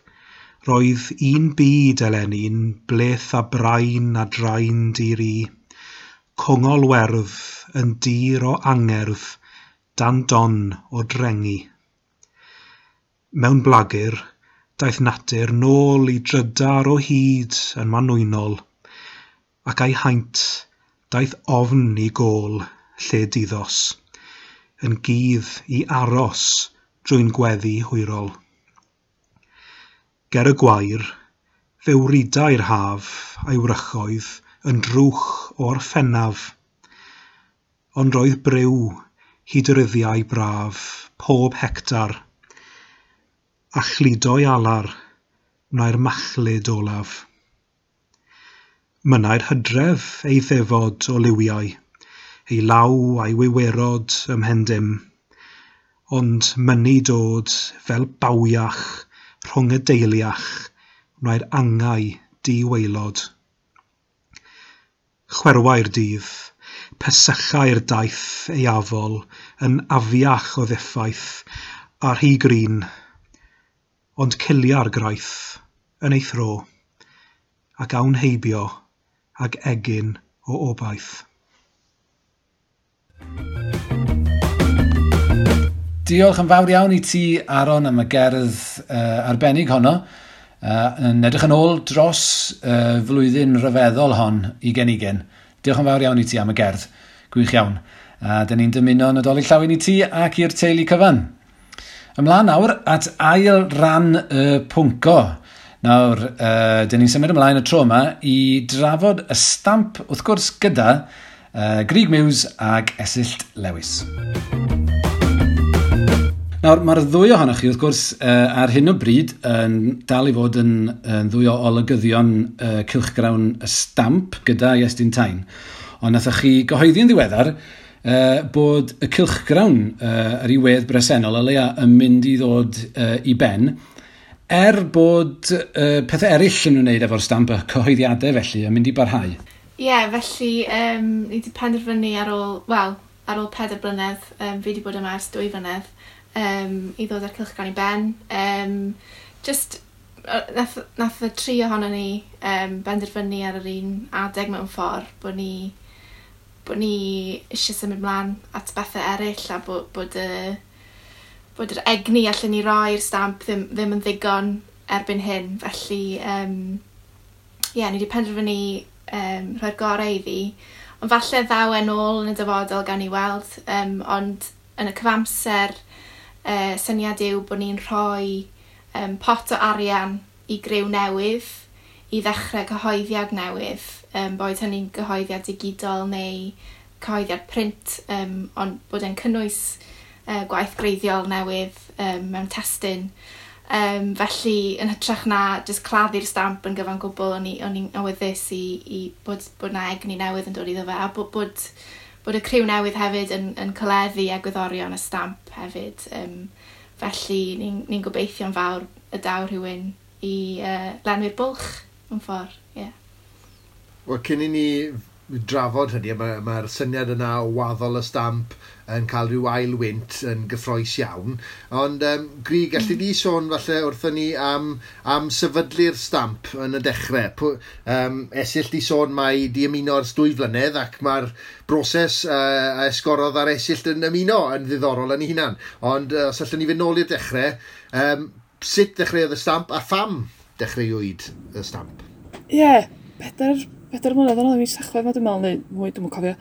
roedd un byd eleni'n bleth a brain a draen diri, congol werdd yn dir o angerdd, dan don o drengi. Mewn blagur, daeth natur nôl i drydar o hyd yn manwynol, ac a'i haint daeth ofn i gôl lle diddos, yn gudd i aros drwy'n gweddi hwyrol. Ger y gwair, fe wridai'r haf a'i wrychoedd yn drwch o'r ffennaf, ond roedd brew hyd yr iddiau braf pob hectar, a chludo'i alar wna'r machlyd olaf. Mynai'r hydref ei ddefod o liwiau, ei law a'i wiwerod ymhendym, ond mynnu dod fel bawiach rhwng y deiliach wna'r angau di-waelod. Chwerwai'r dydd, pesychau'r daith ei afol yn afiach o ddeffaith, ar hi grin, ond cilia'r graith yn ei thro, ac awn heibio ag egin o obaith. Diolch yn fawr iawn i ti, Aron, am y gerdd uh, arbennig honno. Uh, yn edrych yn ôl dros uh, flwyddyn rhyfeddol hon i genigen. Diolch yn fawr iawn i ti am y gerdd. Gwych iawn. A dyn ni'n dymuno Nadolig Llawyn i ti ac i'r teulu cyfan. Ymlaen nawr at ail ran y pwnco. Nawr, uh, dyn ni'n symud ymlaen y tro yma i drafod y stamp wrth gwrs gyda uh, Grig Mews ag Esyllt Lewis. Nawr, mae'r ddwy ohonoch chi, wrth gwrs, uh, ar hyn o bryd yn dal i fod yn, yn ddwy o olygyddion uh, cilchgrawn y stamp gyda Iestyn Tain. Ond nath chi gyhoeddi'n ddiweddar uh, bod y cilchgrawn uh, ar ei wedd bresennol, a leia yn mynd i ddod uh, i ben, er bod uh, pethau eraill yn wneud efo'r stamp y cyhoeddiadau felly yn mynd i barhau. Ie, yeah, felly um, ni wedi penderfynu ar ôl, wel, ar ôl peder blynedd, um, fi wedi bod yma ers dwy flynedd, um, i ddod â'r cilchgrawn i ben. Um, just, nath, nath y tri ohono ni um, benderfynu ar yr un adeg mewn ffordd bod ni bod ni eisiau symud mlaen at bethau eraill a bod, bod y bod yr egni allan ni roi'r stamp ddim, ddim yn ddigon erbyn hyn. Felly, um, yeah, ni wedi penderfynu um, rhoi'r gorau iddi. Ond falle ddaw e yn ôl yn y dyfodol gan i weld, um, ond yn y cyfamser uh, syniad yw bod ni'n rhoi um, pot o arian i grew newydd i ddechrau cyhoeddiad newydd, um, boed hynny'n gyhoeddiad digidol neu cyhoeddiad print, um, ond bod e'n cynnwys uh, gwaith greiddiol newydd um, mewn testyn. Um, felly, yn hytrach na jyst claddu'r stamp yn gyfan gwbl, o'n i'n awyddus i, i bod, bod na egni newydd yn dod iddo fe, a bod, bod, bod y criw newydd hefyd yn, yn coleddu egwyddorion y stamp hefyd. Um, felly, ni'n ni, gobeithio'n fawr y daw rhywun i uh, lenwi'r bwlch yn ffordd, ie. Yeah. Wel, cyn i ni drafod hynny, mae'r ma, syniad yna o waddol y stamp yn cael rhyw ail wynt yn gyffroes iawn. Ond, um, Gri, gallu di sôn falle wrthyn ni am, am sefydlu'r stamp yn y dechrau. Pw, um, esill di sôn mae di ymuno ers dwy flynedd ac mae'r broses uh, esgorodd ar esill yn ymuno yn ddiddorol yn ei hunan. Ond, uh, os allwn ni fynd nôl i'r dechrau, um, sut dechreuodd y stamp a pham dechreuwyd y stamp? ie, bedair, bedair mlynedd yn ôl i mi sachwedd ma dwi'n meddwl, neu mwy, dwi'n cofio.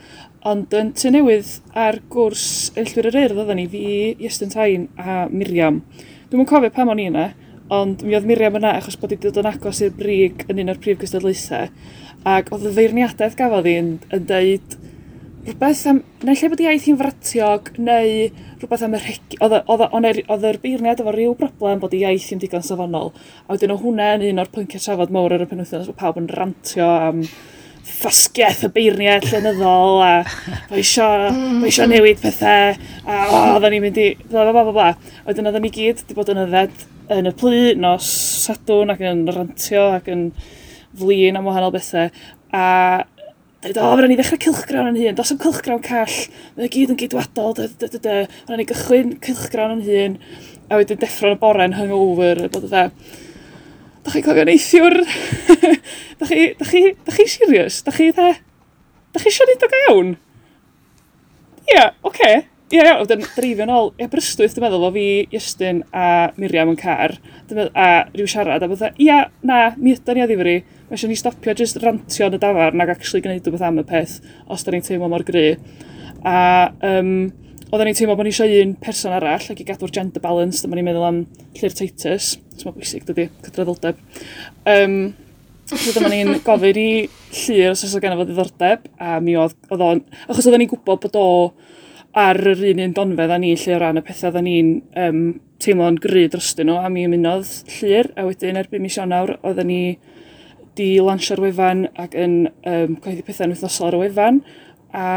Ond yn tu newydd ar gwrs Eillwyr yr Urdd oedden ni, fi, Iestyn Tain a Miriam. Dwi'n cofio pam o'n i yna, ond mi oedd Miriam yna achos bod i dod yn agos i'r brig yn un o'r prif gystadlaethau. Ac oedd y feirniadaeth gafodd i'n yn deud rhywbeth am, neu lle bod iaith hi'n fratiog, neu rhywbeth am y rhegi, oedd yr beirniad efo rhyw broblem bod y iaith hi'n digon safonol. A wedyn o hwnna yn un o'r pynciau trafod mawr ar y penwythnos, bod pawb yn rantio am ffasgiaeth y beirniad llenyddol, a fo eisiau fo isio newid pethau, a o, oedden ni'n mynd i, bla bla bla bla. bla. Oedden oedden ni gyd wedi bod yn ydded yn y plu, nos sadwn ac yn rantio ac yn flin am wahanol bethau, a Dweud, o, fyddwn ni ddechrau cilchgrawn yn hun. Dos am cilchgrawn call. mae'n gyd yn gydwadol. dy, dy, dy, dy, Fyddwn ni gychwyn cilchgrawn yn hun. A wedyn deffro'n y bore yn hungover. Bod y Da chi cofio neithiwr? da chi, da chi, da chi serious? Da chi dda? Da chi eisiau siarad o gawn? Ie, yeah, oce. Okay. Ie, ie, wedyn dreifio ôl. Ie, brystwyth, dwi'n meddwl, o fi, Iestyn a Miriam yn car, meddwl, a rhyw siarad, a bydda, ia, na, mi ydyn ni a ddifri. Mae eisiau ni stopio jyst rantio yn y dafar, nag actually gwneud rhywbeth am y peth, os da ni'n teimlo mor gry. A um, oedden ni'n teimlo bod ni eisiau un person arall ac i gadw'r gender balance, dyma ni'n meddwl am Llyr Titus, sy'n ma'n bwysig dydy, cydraddoldeb. Um, so dyma ni'n gofyn i Llyr os oes o gan efo ddiddordeb, a mi oedd, oedd o'n, achos oedden ni'n gwybod bod o ar yr un un donfedd a ni lle o ran y pethau dda ni'n um, teimlo'n gry drostyn nhw a mi ymunodd llir a wedyn erbyn mis Ionawr oedden ni di lansio'r wefan ac yn um, coeddi pethau'n wythnosol ar y wefan a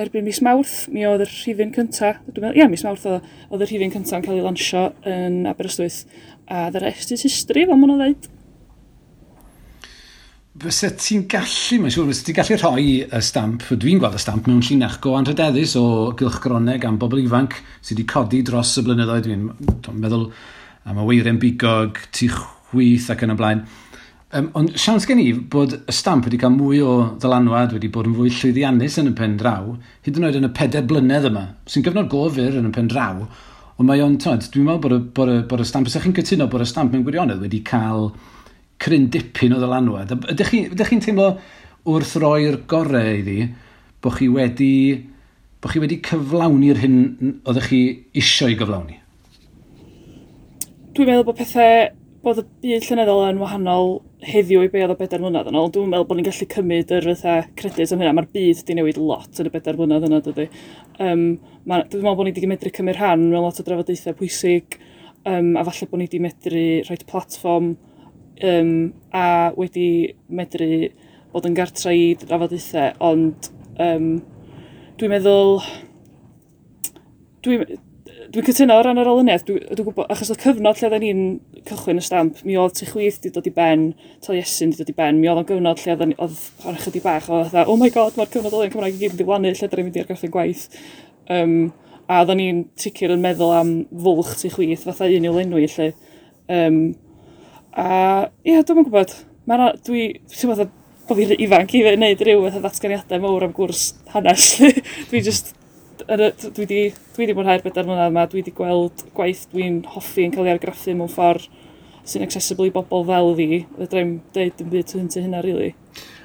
erbyn mis Mawrth mi oedd yr rhifin cyntaf, dwi'n meddwl, ia mis Mawrth oedd, oedd y rhifin cyntaf yn cael ei lansio yn Aberystwyth a the rest is history fel ma'n o dweud fysa ti'n gallu, mae'n siŵr, fysa ti'n gallu rhoi y stamp, dwi'n gweld y stamp mewn llinach go anrhydeddus o gylchgroneg am bobl ifanc sydd wedi codi dros y blynyddoedd. Dwi'n meddwl am y weirau'n bigog, tu chwyth ac yn y blaen. Um, ond siawns gen i bod y stamp wedi cael mwy o ddylanwad wedi bod yn fwy llwyddiannus yn y pen draw, hyd yn oed yn y peder blynedd yma, sy'n gyfnod gofyr yn y pen draw, ond mae o'n, dwi'n meddwl bod y, bod y, bod y stamp, ysach chi'n cytuno bod y stamp mewn gwirionedd wedi cael cryn dipyn o ddylanwad. Ydych chi'n chi teimlo wrth roi'r gorau iddi, bod chi wedi, bod chi wedi cyflawni'r hyn oeddech chi eisiau gyflawni? Dwi'n meddwl bod pethau, bod y byd llynyddol yn wahanol heddiw i be oedd o bedair mlynedd yn ôl. Dwi'n meddwl bod ni'n gallu cymryd yr fatha credyd am hynna. Mae'r byd wedi newid lot yn y bedair mlynedd yna, dydy. Um, ma, dwi'n meddwl bod ni wedi medru cymryd rhan mewn lot o drafodaethau pwysig, um, a falle bod ni wedi medru rhoi platfform um, a wedi medru bod yn gartra i drafodaethau, ond um, dwi'n meddwl... Dwi'n dwi, cytuno o ran yr olyniaeth, dwi'n dwi gwybod, achos oedd cyfnod lle oedden ni'n cychwyn y stamp, mi oedd tu chwyth di dod i ben, Taliesin di dod i ben, mi oedd o'n gyfnod lle oedden ni, oedd o'n chydig bach, oedd fatha, oh my god, mae'r cyfnod olyniaeth Cymraeg i gyd yn diflannu, lle oedden ni'n mynd i'r gorffen gwaith. Um, a oedden ni'n ticr yn meddwl am fwlch tu chwyth, fatha un i'w lenwi lle. Um, A ia, dwi'n gwybod, mae'n dwi, dwi'n meddwl bod fi'n ifanc i wneud rhyw fath o ddatganiadau mowr am gwrs hanes. dwi just, dwi wedi, dwi di mwynhau'r bedair mlynedd yma, dwi wedi gweld gwaith dwi'n hoffi yn cael ei argraffu mewn ffordd sy'n accessible i bobl fel fi. Fedrai'm deud yn byd hyn hynna, rili. Really.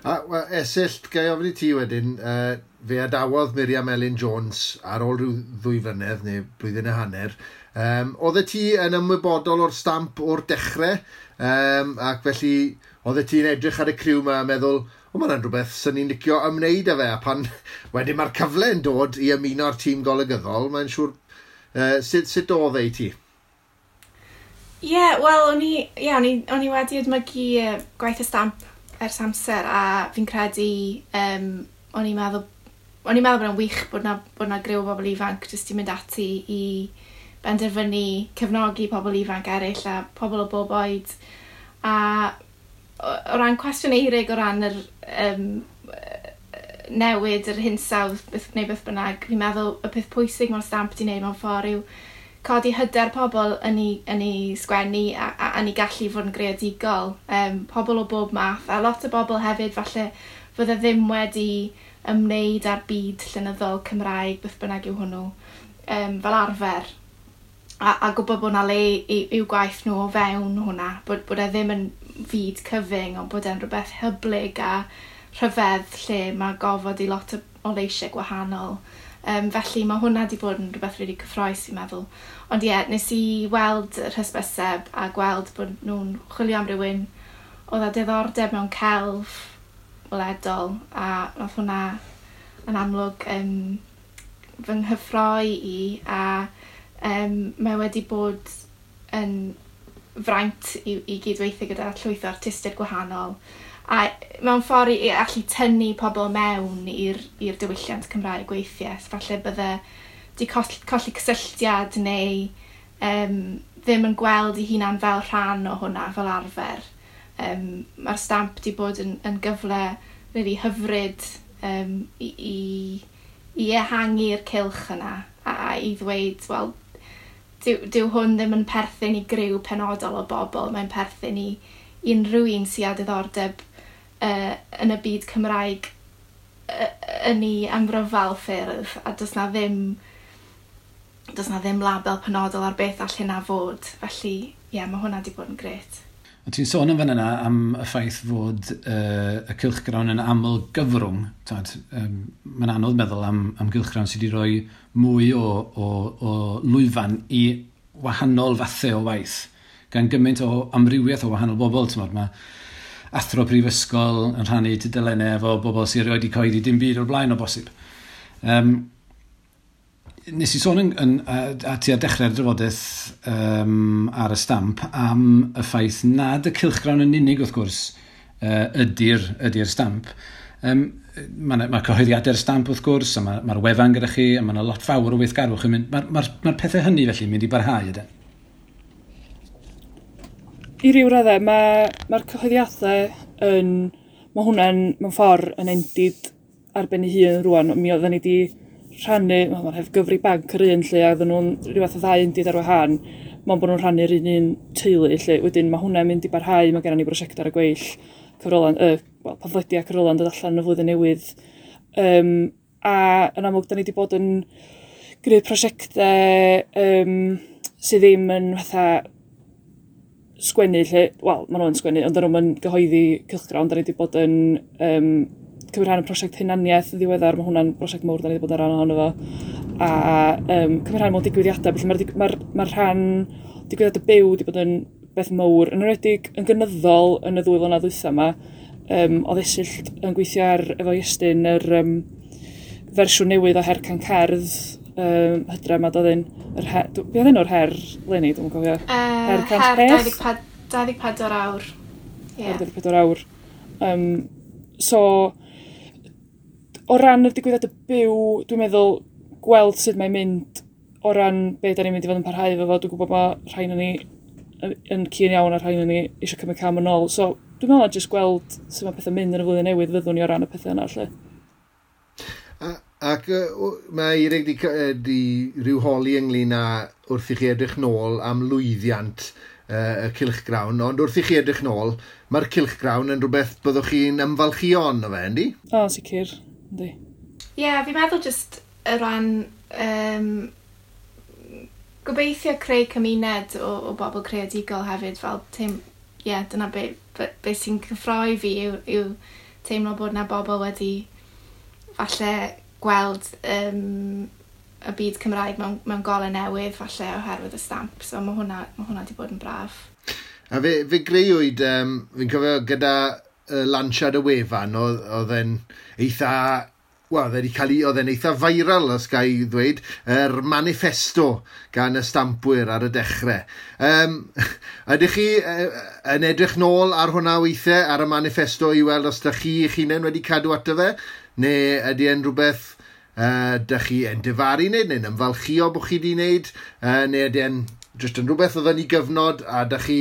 A, well, esillt, gai ofyn i ti wedyn, uh, fe adawodd Miriam Ellen Jones ar ôl rhyw ddwy flynedd neu blwyddyn y hanner. Um, Oedde ti yn ymwybodol o'r stamp o'r dechrau? Um, ac felly, oedd ti'n edrych ar y criw yma a meddwl, o mae'n rhywbeth sy'n ni'n licio ymwneud â fe, a pan wedyn mae'r cyfle yn dod i ymuno'r tîm golygyddol, mae'n siŵr, uh, sut, sut oedd ei ti? Ie, yeah, wel, o'n i, yeah, o'n i, o'n i wedi edmygu uh, gwaith y stamp ers amser, a fi'n credu, um, o'n i'n meddwl, o'n i'n meddwl bod yna'n wych bod na, bod na griw o bobl ifanc jyst i mynd ati i benderfynu cefnogi pobl ifanc eraill a pobl o bob oed. A o ran cwestiwn eirig o ran yr um, newid, yr hinsawdd, beth neu beth bynnag, fi'n meddwl y peth pwysig mae'r stamp wedi wneud mewn ffordd yw codi hyder pobl yn ei, yn ei sgwennu a, a, a ni gallu fod yn greadigol. Um, pobl o bob math, a lot o bobl hefyd falle fydde ddim wedi ymwneud â'r byd llenyddol Cymraeg, beth bynnag yw hwnnw, um, fel arfer a, a gwybod bod na le i'w gwaith nhw o fewn hwnna, bod, bod e ddim yn fyd cyfyng, ond bod e'n rhywbeth hyblyg a rhyfedd lle mae gofod i lot o leisiau gwahanol. Um, felly mae hwnna wedi bod yn rhywbeth rili really cyffroes i'n meddwl. Ond ie, yeah, nes i weld yr hysbyseb a gweld bod nhw'n chwilio am rywun oedd a diddordeb mewn celf weledol a oedd hwnna yn amlwg um, fy nghyffroi i a um, mae wedi bod yn fraint i, i gydweithio gyda llwyth o artistiaid gwahanol a mewn ffordd i allu tynnu pobl mewn i'r diwylliant Cymraeg weithiau. Falle bydde di colli, colli cysylltiad neu um, ddim yn gweld ei hunan fel rhan o hwnna fel arfer. Um, Mae'r stamp di bod yn, yn gyfle really hyfryd um, i, i, i ehangu'r cilch yna a, a i ddweud, wel, dyw, dyw hwn ddim yn perthyn i griw penodol o bobl, mae'n perthyn i unrhyw un sydd â diddordeb uh, yn y byd Cymraeg uh, yn ei amryfal ffyrdd, a does na ddim does na ddim label penodol ar beth all hynna fod. Felly, ie, yeah, mae hwnna wedi bod yn gret. A ti'n sôn yn fan yna am y ffaith fod uh, y cilchgrawn yn aml gyfrwng. Tad, um, mae'n anodd meddwl am, am gylchgrawn sydd wedi rhoi mwy o, o, o lwyfan i wahanol fathau o waith gan gymaint o amrywiaeth o wahanol bobl. Mae athro prifysgol yn rhannu tudalennau efo bobl sydd wedi coeddi dim byd o'r blaen o bosib. Um, nes i sôn yn, yn, a ti ar dechrau'r drafodaeth um, ar y stamp am y ffaith nad y cilchgrawn yn unig wrth gwrs uh, ydy'r ydy stamp. Um, Mae ma cyhoeddiadau'r stamp wrth gwrs, a mae'r ma, wefan gyda chi, a mae'n lot fawr o weithgarwch yn mynd. Mae'r ma, ma, ma pethau hynny felly mynd i barhau ydy. I ryw raddau, mae'r ma cyhoeddiadau yn... Mae hwnna'n, mewn ffordd, yn endid ar ben ei hun rwan, mi oedden ni wedi rhannu, mae'n hef gyfri banc yr un lle, a ddyn nhw'n rhywbeth o ddau yn dyd ar wahân, mae'n bod nhw'n rhannu'r un un teulu lle. Wedyn mae hwnna'n mynd i barhau, mae gennym ni brosiect ar y gweill, cyfrolan, y, uh, well, pafledi cyfrolan dod allan y flwyddyn newydd. Um, a yn amlwg, da ni wedi bod yn gwneud prosiectau um, sydd ddim yn fatha sgwennu lle, wel, maen nhw'n sgwennu, ond dyn nhw'n gyhoeddi cylchgrawn, da ni wedi bod yn um, cymryd rhan yn prosiect hunaniaeth ddiweddar, mae hwnna'n prosiect mawr da ni wedi bod yn rhan ohono fo. A um, cymryd rhan mewn digwyddiadau, felly mae'r ma r, ma rhan digwyddiadau byw wedi bod yn beth mawr, yn enwedig yn gynyddol yn y ddwy flynedd ddwytha yma, um, oedd esillt yn gweithio ar efo Iestyn yr um, fersiwn newydd o her can cerdd, um, hydra yma doedd yn, be oedd enw'r her, Lenny, dwi'n cofio? Uh, her can her 24 awr. Yeah. Her 24 awr. Um, so, o ran y digwyddiad y byw, dwi'n meddwl gweld sut mae'n mynd o ran be da ni'n mynd i fod yn parhau efo fo. Dwi'n gwybod bod rhain o'n ni yn cyn iawn a rhain o'n ni eisiau cymryd cam yn ôl. So, dwi'n meddwl jyst gweld sut mae pethau mynd yn y flwyddyn newydd fyddwn ni o ran y pethau yna, lle. Ac uh, mae Eirig di, di rhyw holi ynglyn â wrth i chi edrych nôl am lwyddiant uh, y cilchgrawn, ond wrth i chi edrych nôl, mae'r cilchgrawn yn rhywbeth byddwch chi'n ymfalchio ond o fe, yndi? O, sicr. Ynddi. Ie, yeah, fi'n meddwl jyst y ran um, gobeithio creu cymuned o, o bobl creadigol hefyd fel teim... Ie, yeah, dyna beth be, be sy'n cyffroi fi yw, yw teimlo bod na bobl wedi falle gweld um, y byd Cymraeg mewn, mewn golau newydd falle oherwydd y stamp. So mae hwnna, ma hwnna wedi bod yn braf. A fe, fe greuwyd, um, fi'n cofio gyda uh, lansiad y wefan, oedd e'n eitha... Wel, oedd wedi cael ei... Oedd e'n eitha viral, os gael i ddweud, yr er manifesto gan y stampwyr ar y dechrau. Um, ydych chi uh, yn edrych nôl ar hwnna weithiau, ar y manifesto i weld os ydych chi eich hunain wedi cadw ato fe? Neu ydy e'n rhywbeth uh, dych chi yn difaru wneud, neu'n ymfalchio bod chi wedi wneud, uh, neu ydy e'n just yn rhywbeth oedd yn ei gyfnod a ydych chi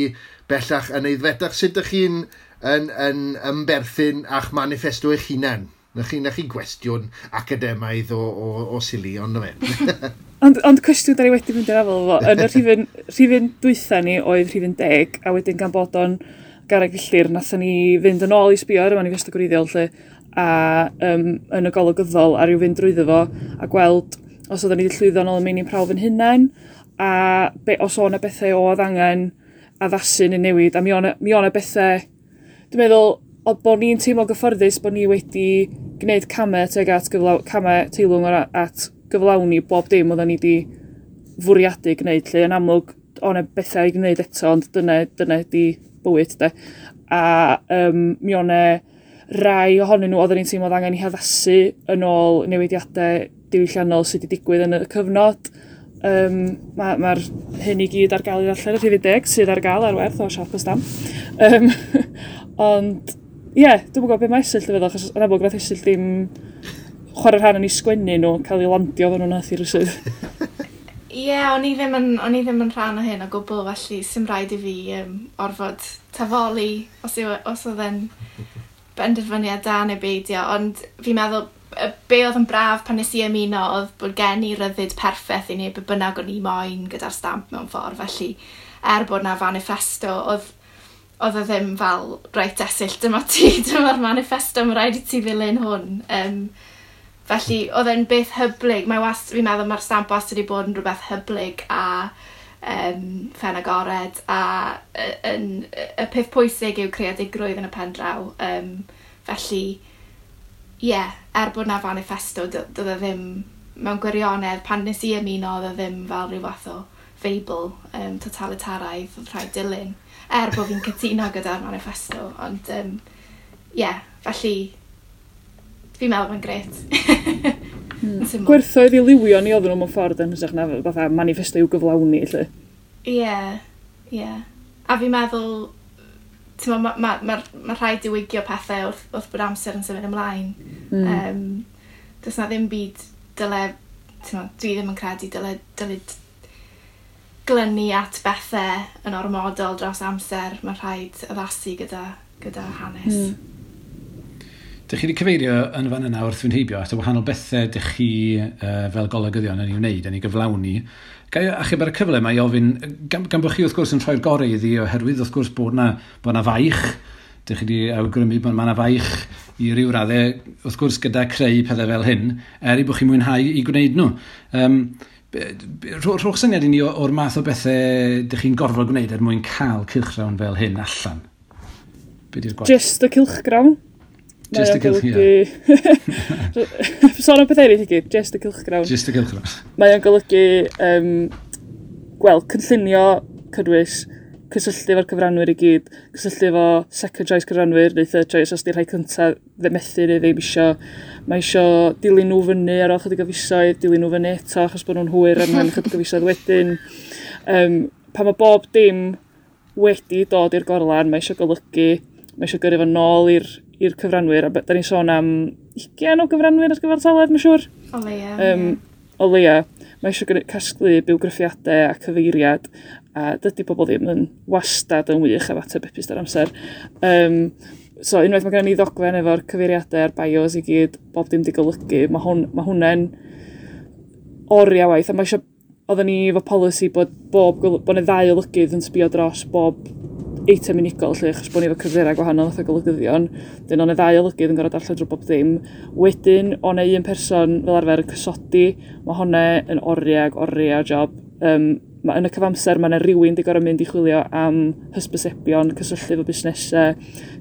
bellach yn eiddfetach. Sut ydych chi'n yn, yn ymberthyn a'ch manifesto eich hunain. Na chi, na chi gwestiwn academaidd o, o, o sili, ond na fe. ond, ond cwestiwn da ni wedi mynd i'r afel fo, yn y rhifin, rhifin dwytha ni oedd rhifin deg, a wedyn gan bod o'n garag illir, nathon ni fynd yn ôl i sbio ar y manifesto gwreiddiol lle, a um, yn y golwg golygyddol a rhyw fynd drwyddo fo, a gweld os oedden ni llwyddo yn ôl y meini prawf yn hunain, a be, os o'na bethau oedd angen addasu neu newid, a mi o'n y bethau Dwi'n meddwl, o bod ni'n teimlo gyfforddus bod ni wedi gwneud camau teg at gyflaw, camau teilwng at gyflawni bob dim oedden ni wedi fwriadu gwneud lle yn amlwg o'n e bethau i gwneud eto ond dyna, dyna di bywyd de. A um, mi o'n e rai ohonyn nhw oedden ni'n teimlo angen i haddasu yn ôl newidiadau diwylliannol sydd wedi digwydd yn y cyfnod. Um, Mae'r ma, hyn i gyd ar gael i ddarllen y rhywydeg sydd ar gael ar werth o siop y stamp Um, Ond, ie, yeah, dwi'n gwybod beth mae esyll yn feddwl, achos yn amlwg nath esyll ddim chwarae rhan yn ei sgwennu nhw, cael ei landio fan nhw'n nath i rysydd. Ie, yeah, o'n i ddim yn, o'n i ddim yn rhan o hyn o gwbl, felly sy'n rhaid i fi um, orfod tafoli os, yw, e, os oedd yn benderfyniad da neu beidio, ond fi'n meddwl be oedd yn braf pan nes i ymuno oedd bod gen i ryddid perffaith i ni be bynnag o'n i moyn gyda'r stamp mewn ffordd, felly er bod na fanifesto, oedd oedd o ddim fel, reit esill, dyma ti, dyma'r manifesto, mae rhaid i ti ddilyn hwn. Um, felly, oedd e'n beth hyblyg. Mae wast, fi'n meddwl mae'r stamp wastad wedi bod yn rhywbeth hyblyg a um, ffen agored a yn, y peth pwysig yw creadigrwydd yn y pen draw. Um, felly, ie, yeah, er bod na manifesto, doedd e ddim mewn gwirionedd, pan nes i ymuno, oedd e ddim fel rhyw fath o feibl um, totalitaraidd oedd rhaid dilyn, er bod fi'n cytuno gyda'r manifesto, ond ie, um, yeah, felly fi'n meddwl mae'n gret. hmm. Gwerthoedd i liwio ni oedden nhw mewn ffordd yn hysach na fatha manifesto i'w gyflawni, lle. Ie, yeah, ie. Yeah. A fi'n meddwl, ti'n ma, ma, ma, ma rhaid diwygio pethau wrth, wrth bod amser yn symud ymlaen. Mm. Um, does na ddim byd dyle, ti'n ma, dwi ddim yn credu dyle, dyle glynu at bethau yn ormodol dros amser mae rhaid addasu gyda, gyda hanes. Mm. Dych chi wedi cyfeirio yn fan yna wrth fynd heibio at y wahanol bethau dych chi uh, fel golygyddion yn ei wneud, yn ei gyflawni. Gai achub ar y cyfle mae ofyn, gan, gan bod chi wrth gwrs yn rhoi'r gorau iddi, oherwydd wrth gwrs bod na, bod na faich, dych chi wedi awgrymu bod mae yna faich i ryw raddau, wrth gwrs gyda creu pethau fel hyn, er i bod chi'n mwynhau i gwneud nhw. Um, rhwch syniad i ni o'r math o bethau ydych chi'n gorfod gwneud er mwyn cael cylchgrawn fel hyn allan? Just y cilchgrawn. Just y cilchgrawn. Sôn am bethau eraill i gyd, just y cilchgrawn. Just y cilchgrawn. Mae o'n golygu, um, wel, cynllunio cynnwys, cysylltu efo'r cyfranwyr i gyd, cysylltu efo second choice cyfranwyr neu third choice os di'r rhai cyntaf methu neu ddim eisiau mae isio dilyn nhw fyny ar ôl chydig o fisoedd, dilyn nhw fyny eto achos bod nhw'n hwyr ar mewn chydig o fisoedd wedyn. Um, pa mae bob dim wedi dod i'r gorlan, mae eisiau golygu, mae eisiau gyrru fo nôl i'r cyfranwyr, a da ni'n sôn am 20 o gyfranwyr ar gyfer taled, mae'n siŵr. O leia. Um, o leia. Mae eisiau casglu bywgraffiadau a cyfeiriad, a dydy pobl ddim yn wastad yn wych a fateb epist ar amser. Um, so unwaith mae gen i ddogfen efo'r cyfeiriadau a'r bios i gyd, bob dim di golygu, mae, hwn, mae hwnna'n oriau waith, a mae eisiau, oedden ni efo polisi bod bob, bod yna ddau olygydd yn sbio dros bob eitem unigol lle, achos bod ni efo cyfeiriau gwahanol oedd golygyddion, dyn o'n y ddau olygydd yn gorfod darllen drwy bob ddim. Wedyn, o'n un person fel arfer yn cysodi, mae hwnna yn oriau, oriau job, um, ma, yn y cyfamser mae yna rhywun wedi gorau mynd i chwilio am hysbysebion, cysylltu efo busnesau,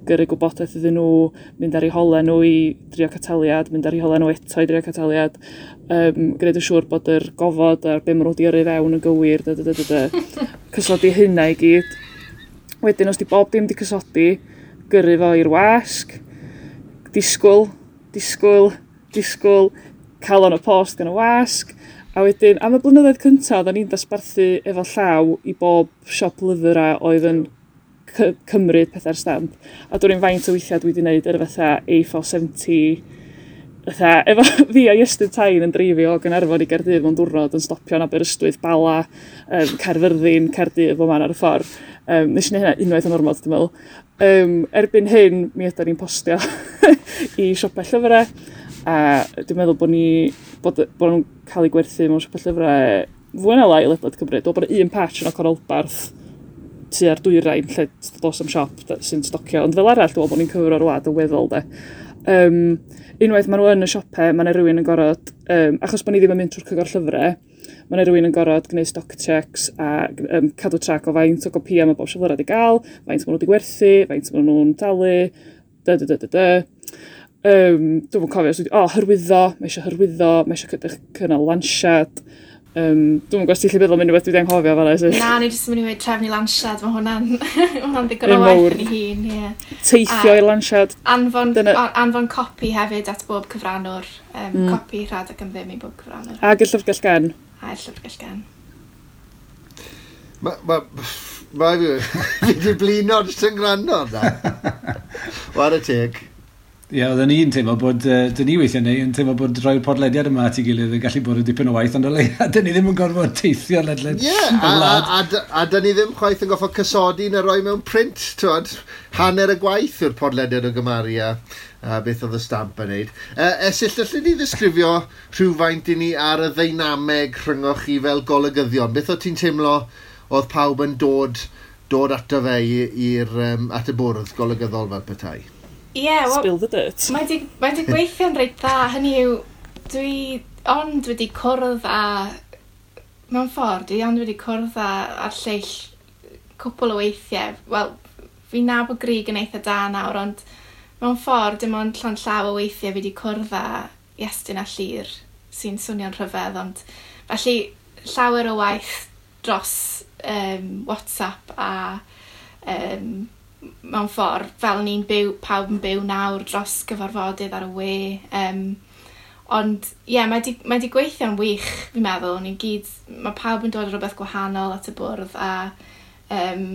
gyrru gwybodaeth iddyn nhw, mynd ar ei holau nhw i drio cataliad, mynd ar ei holau nhw eto i drio cataliad, um, gwneud yn siŵr bod yr gofod a'r be maen nhw wedi yrru fewn yn gywir, da, da, da, da, da. cysodi hynna i gyd. Wedyn, os di bob dim wedi cysodi, gyrru fo i'r wasg, disgwyl, disgwyl, disgwyl, cael o'n y post gan y wasg, A wedyn, am y blynyddoedd cyntaf, oedden ni'n dasbarthu efo llaw i bob siop lyfr a oedd yn cymryd pethau'r stamp. A dwi'n faint o weithiau dwi wedi gwneud yr fatha A470, fatha, efo fi a Iestyn Tain yn dreifio o Gynarfon i Gerdydd mewn diwrnod yn stopio yn Aberystwyth, Bala, um, Cerfyrddin, Cerdydd, fo man ar y ffordd. Um, nes i hynna unwaith yn ormod, dwi'n meddwl. Um, erbyn hyn, mi ydy ni'n postio i siopau llyfrau. A dwi'n meddwl bod ni, bod, bod nhw'n cael ei gwerthu mewn siop llyfrau fwy na lai ledled Cymru. Dwi'n bod un patch yn ochr olbarth tu ar dwyrain lle dos am siop sy'n stocio. Ond fel arall, dwi'n bod ni'n cyfro'r wlad y weddol, de. Um, unwaith maen nhw yn y siopau, mae yna rhywun yn gorod, um, achos bod ni ddim yn mynd trwy'r cygor llyfrau, mae yna rhywun yn gorod gwneud stock checks a um, cadw trac o faint o gopia mae bob siaflwyr wedi gael, faint maen nhw wedi gwerthu, faint maen nhw'n talu, dy, dy, dy, dy, dy. Um, Dwi'n cofio, o, oh, hyrwyddo, mae eisiau hyrwyddo, mae eisiau cynnal lansiad. Um, Dwi'n mwyn gwestiwn lle byddol mynd i beth dwi anghofio fel eisiau. Na, ni jyst yn mynd i wneud trefnu lansiad, mae hwnna'n hwnna ddigon o waith yn ei hun. Yeah. Teithio i lansiad. Anfon, Dyna... anfon copi hefyd at bob cyfranwr, um, mm. copi rhad ac ymddym i bob cyfranwr. A y llyfrgell gen. A y llyfrgell gen. Mae ma, ma, fi wedi blino jyst yn gwrando na. War y teg. Ie, yeah, oedden ni'n teimlo bod, uh, dyn ni weithiau neu, yn teimlo bod rhoi'r podlediad yma at ei gilydd yn gallu bod yn dipyn o waith, ond o leia, dyn ni ddim yn gorfod teithio ledled Ie, yeah, a, a, a, a dyn ni ddim chwaith yn goffo cysodi na roi mewn print, twad, hanner y gwaith yw'r podlediad o gymaru a, a beth oedd y stamp yn neud. Uh, esill, allai ni ddisgrifio rhywfaint i ni ar y ddeinameg rhyngoch chi fel golygyddion? Beth oedd ti'n teimlo oedd pawb yn dod, dod ato fe i'r um, at y bwrdd golygyddol fel petai? yeah, well, spill the dirt. Mae di, mae di gweithio'n reit dda, hynny yw, dwi, ond wedi cwrdd a, mewn ffordd, dwi ond wedi cwrdd a, a'r lleill cwpl o weithiau. Wel, fi na bod grig yn eitha da nawr, ond mewn ffordd, dim ond llan llaw o weithiau fi wedi cwrdd a iestyn a llir sy'n swnio'n rhyfedd, ond felly llawer o waith dros um, WhatsApp a um, mewn ffordd, fel ni'n byw, pawb yn byw nawr dros gyfarfodydd ar y we. Um, ond, ie, yeah, mae di, mae di gweithio'n wych, fi'n meddwl. Ni'n gyd, mae pawb yn dod o rhywbeth gwahanol at y bwrdd a um,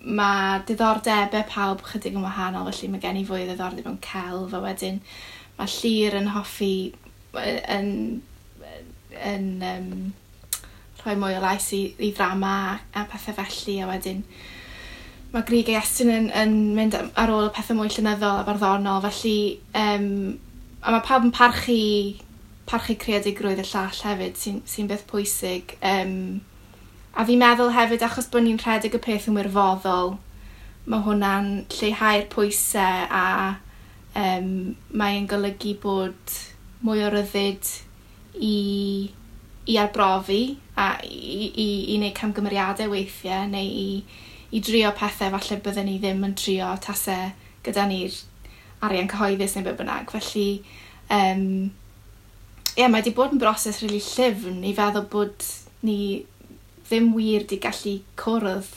mae diddordebau pawb chydig yn wahanol, felly mae gen i fwy o ddiddordeb yn celf a wedyn mae llir yn hoffi yn, yn, yn um, rhoi mwy o lais i, i ddrama a, a pethau felly a wedyn mae Grig a Iestyn yn, yn mynd ar ôl y pethau mwy llynyddol a barddonol, felly um, a mae pawb yn parchu, parchu creadigrwydd y llall hefyd, sy'n sy, sy beth pwysig. Um, a fi'n meddwl hefyd, achos bod ni'n rhedeg y peth yn wirfoddol, mae hwnna'n lleihau'r pwysau a um, mae'n golygu bod mwy o ryddid i, i arbrofi a i, i, i wneud camgymeriadau weithiau neu i, i drio pethau falle byddwn ni ddim yn trio tasau gyda ni'r arian cyhoeddus neu be bynnag. Felly, um, ie, yeah, mae wedi bod yn broses rili really llyfn i feddwl bod ni ddim wir di gallu cwrdd.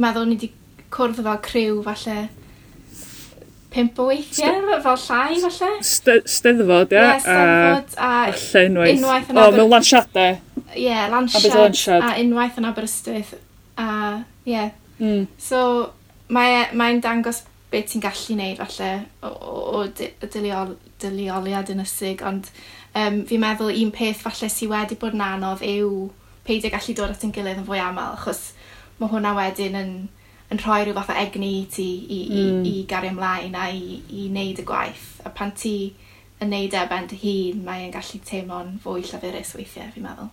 Meddwl ni wedi cwrdd fel criw falle pimp o weithiau, yeah, fel llai falle. Steddfod, ie. Yeah, ie, steddfod a, a unwaith. unwaith yn o, mewn lansiadau. Ie, yeah, lansiad a, a unwaith yn Aberystwyth. A, ie, yeah, Mm. So, e, mae'n mae dangos beth ti'n gallu wneud falle o, o, o dyliol, dylioliad yn ysig, ond um, fi'n meddwl un peth falle sydd wedi bod yn anodd yw peidio gallu dod at yn gilydd yn fwy aml, achos mae hwnna wedyn yn, yn rhoi rhyw fath o egni i ti i, i, mm. i, gario ymlaen a i, i wneud y gwaith. A pan ti yn neud e ben dy hun, mae'n gallu teimlo'n fwy llafurus weithiau, fi'n meddwl.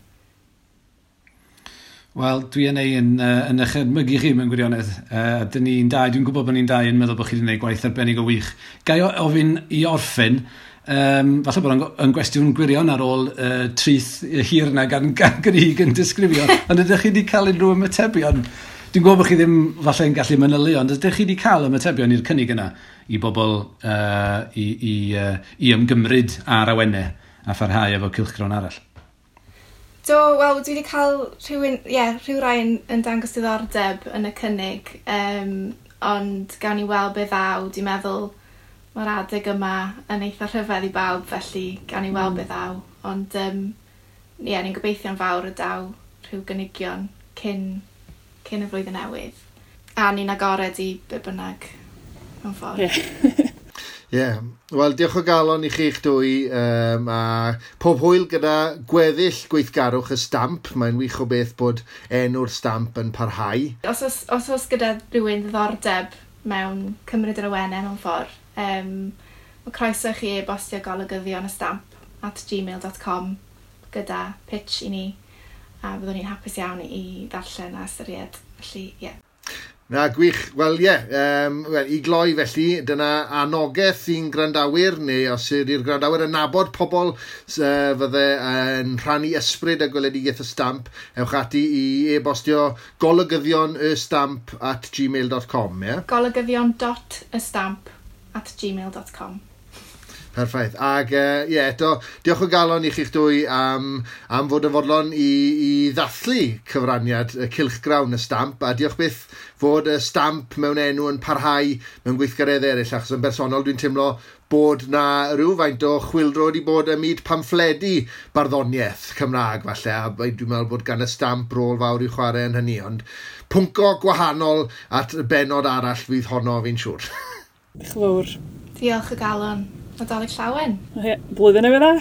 Wel, dwi yn ei yn, uh, yn eich edmygu chi mewn gwirionedd. Uh, dyn ni'n dau, dwi'n gwybod bod ni'n dau yn meddwl bod chi wedi gwneud gwaith arbennig o wych. Gai ofyn i orffen, um, falle bod yn gwestiwn gwirion ar ôl uh, trith hir na gan, gan grig yn disgrifio, ond ydych chi wedi cael unrhyw ymatebion? Dwi'n gwybod bod chi ddim falle yn gallu mynylu, ond ydych chi wedi cael ymatebion i'r cynnig yna i bobl uh, i, i, uh, i ymgymryd ar awennau a pharhau efo cilchgron arall? Do, wel, dwi wedi cael rhywun, ie, yeah, rhyw rai yn yn dangos diddordeb yn y cynnig, um, ond gawn ni weld be ddaw, dwi'n meddwl mae'r adeg yma yn eitha rhyfedd i bawb, felly gawn ni weld mm. be ddaw. Ond, um, ie, yeah, ni'n gobeithio'n fawr y daw rhyw gynigion cyn, cyn y flwyddyn newydd. A ni'n agored i be bynnag mewn ffordd. Yeah. Ie, yeah. wel diolch o galon i chi'ch dwy um, a pob hwyl gyda gweddill gweithgarwch y stamp. Mae'n wych o beth bod enw'r stamp yn parhau. Os os, os, os gyda rhywun ddordeb mewn cymryd yr awenau mewn ffordd, um, mae croeso chi e-bostio golygyddion y stamp at gmail.com gyda pitch i ni a byddwn ni'n hapus iawn i ddarllen a ystyried. Felly, ie. Yeah. Na, gwych. Wel, ie. Yeah, um, well, I gloi felly, dyna anogaeth i'n grandawyr, neu os ydy'r grandawyr yn nabod pobl uh, fydde yn uh, rhannu ysbryd a gweledigaeth y stamp, ewch ati i e-bostio golygyddion y stamp at gmail.com, ie? Yeah? Golygyddion.ystamp at gmail.com. Perffaith. Ac ie, uh, yeah, eto, diolch o galon i chi'ch dwy am, am fod yn fodlon i, i ddathlu cyfraniad y cilchgrawn y stamp, a diolch byth fod y stamp mewn enw yn parhau mewn gweithgareddau eraill, achos yn bersonol dwi'n teimlo bod na rhywfaint o chwildro wedi bod ym myd pamffledu barddoniaeth Cymraeg falle, a dwi'n meddwl bod gan y stamp rôl fawr i chwarae yn hynny, ond pwnco gwahanol at benod arall fydd honno fi'n siŵr. Diolch fawr. Diolch y galon. Nadolig llawen. Blwyddyn newydd dda.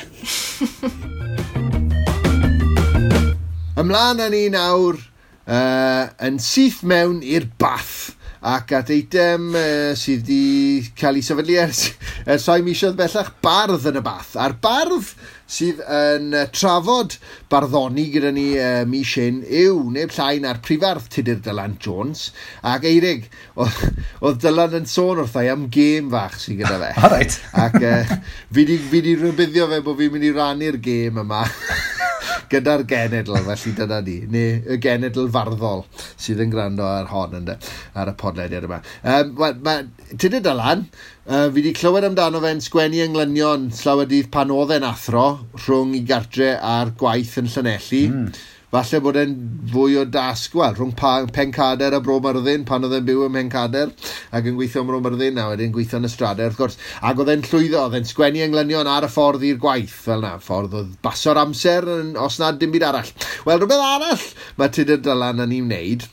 Ymlaen â ni nawr uh, yn syth mewn i'r bath ac at eitem uh, sydd wedi cael ei sefydlu ers, ers o'i misoedd bellach bardd yn y bath. A'r bardd sydd yn trafod barddoni gyda ni uh, mis hyn yw neb llai na'r prifardd Tudur Dylan Jones ac Eirig oedd Dylan yn sôn wrthau am gêm fach sydd gyda fe. All right. ac uh, fi wedi fi fe bod fi'n mynd i rannu'r gêm yma. gyda'r genedl, felly dyna ni, neu y genedl farddol sydd yn gwrando ar hon ynddo, ar y podlediad yma. Um, ma, tyd y dylan, uh, fi wedi clywed amdano fe'n sgwennu ynglynion slawer dydd pan oedd e'n athro rhwng i gartre a'r gwaith yn Llanelli. Mm falle bod e'n fwy o dasgwal rhwng pa, pencader a bro myrddin pan oedd e'n byw ym pencader ac yn gweithio ym bro myrddin a wedyn gweithio yn y stradau wrth gwrs. Ac oedd e'n llwyddo oedd e'n sgwennu englynion ar y ffordd i'r gwaith. Fel na ffordd oedd baso'r amser yn, os na dim byd arall. Wel rhywbeth arall mae Tudor Dylan yn ei wneud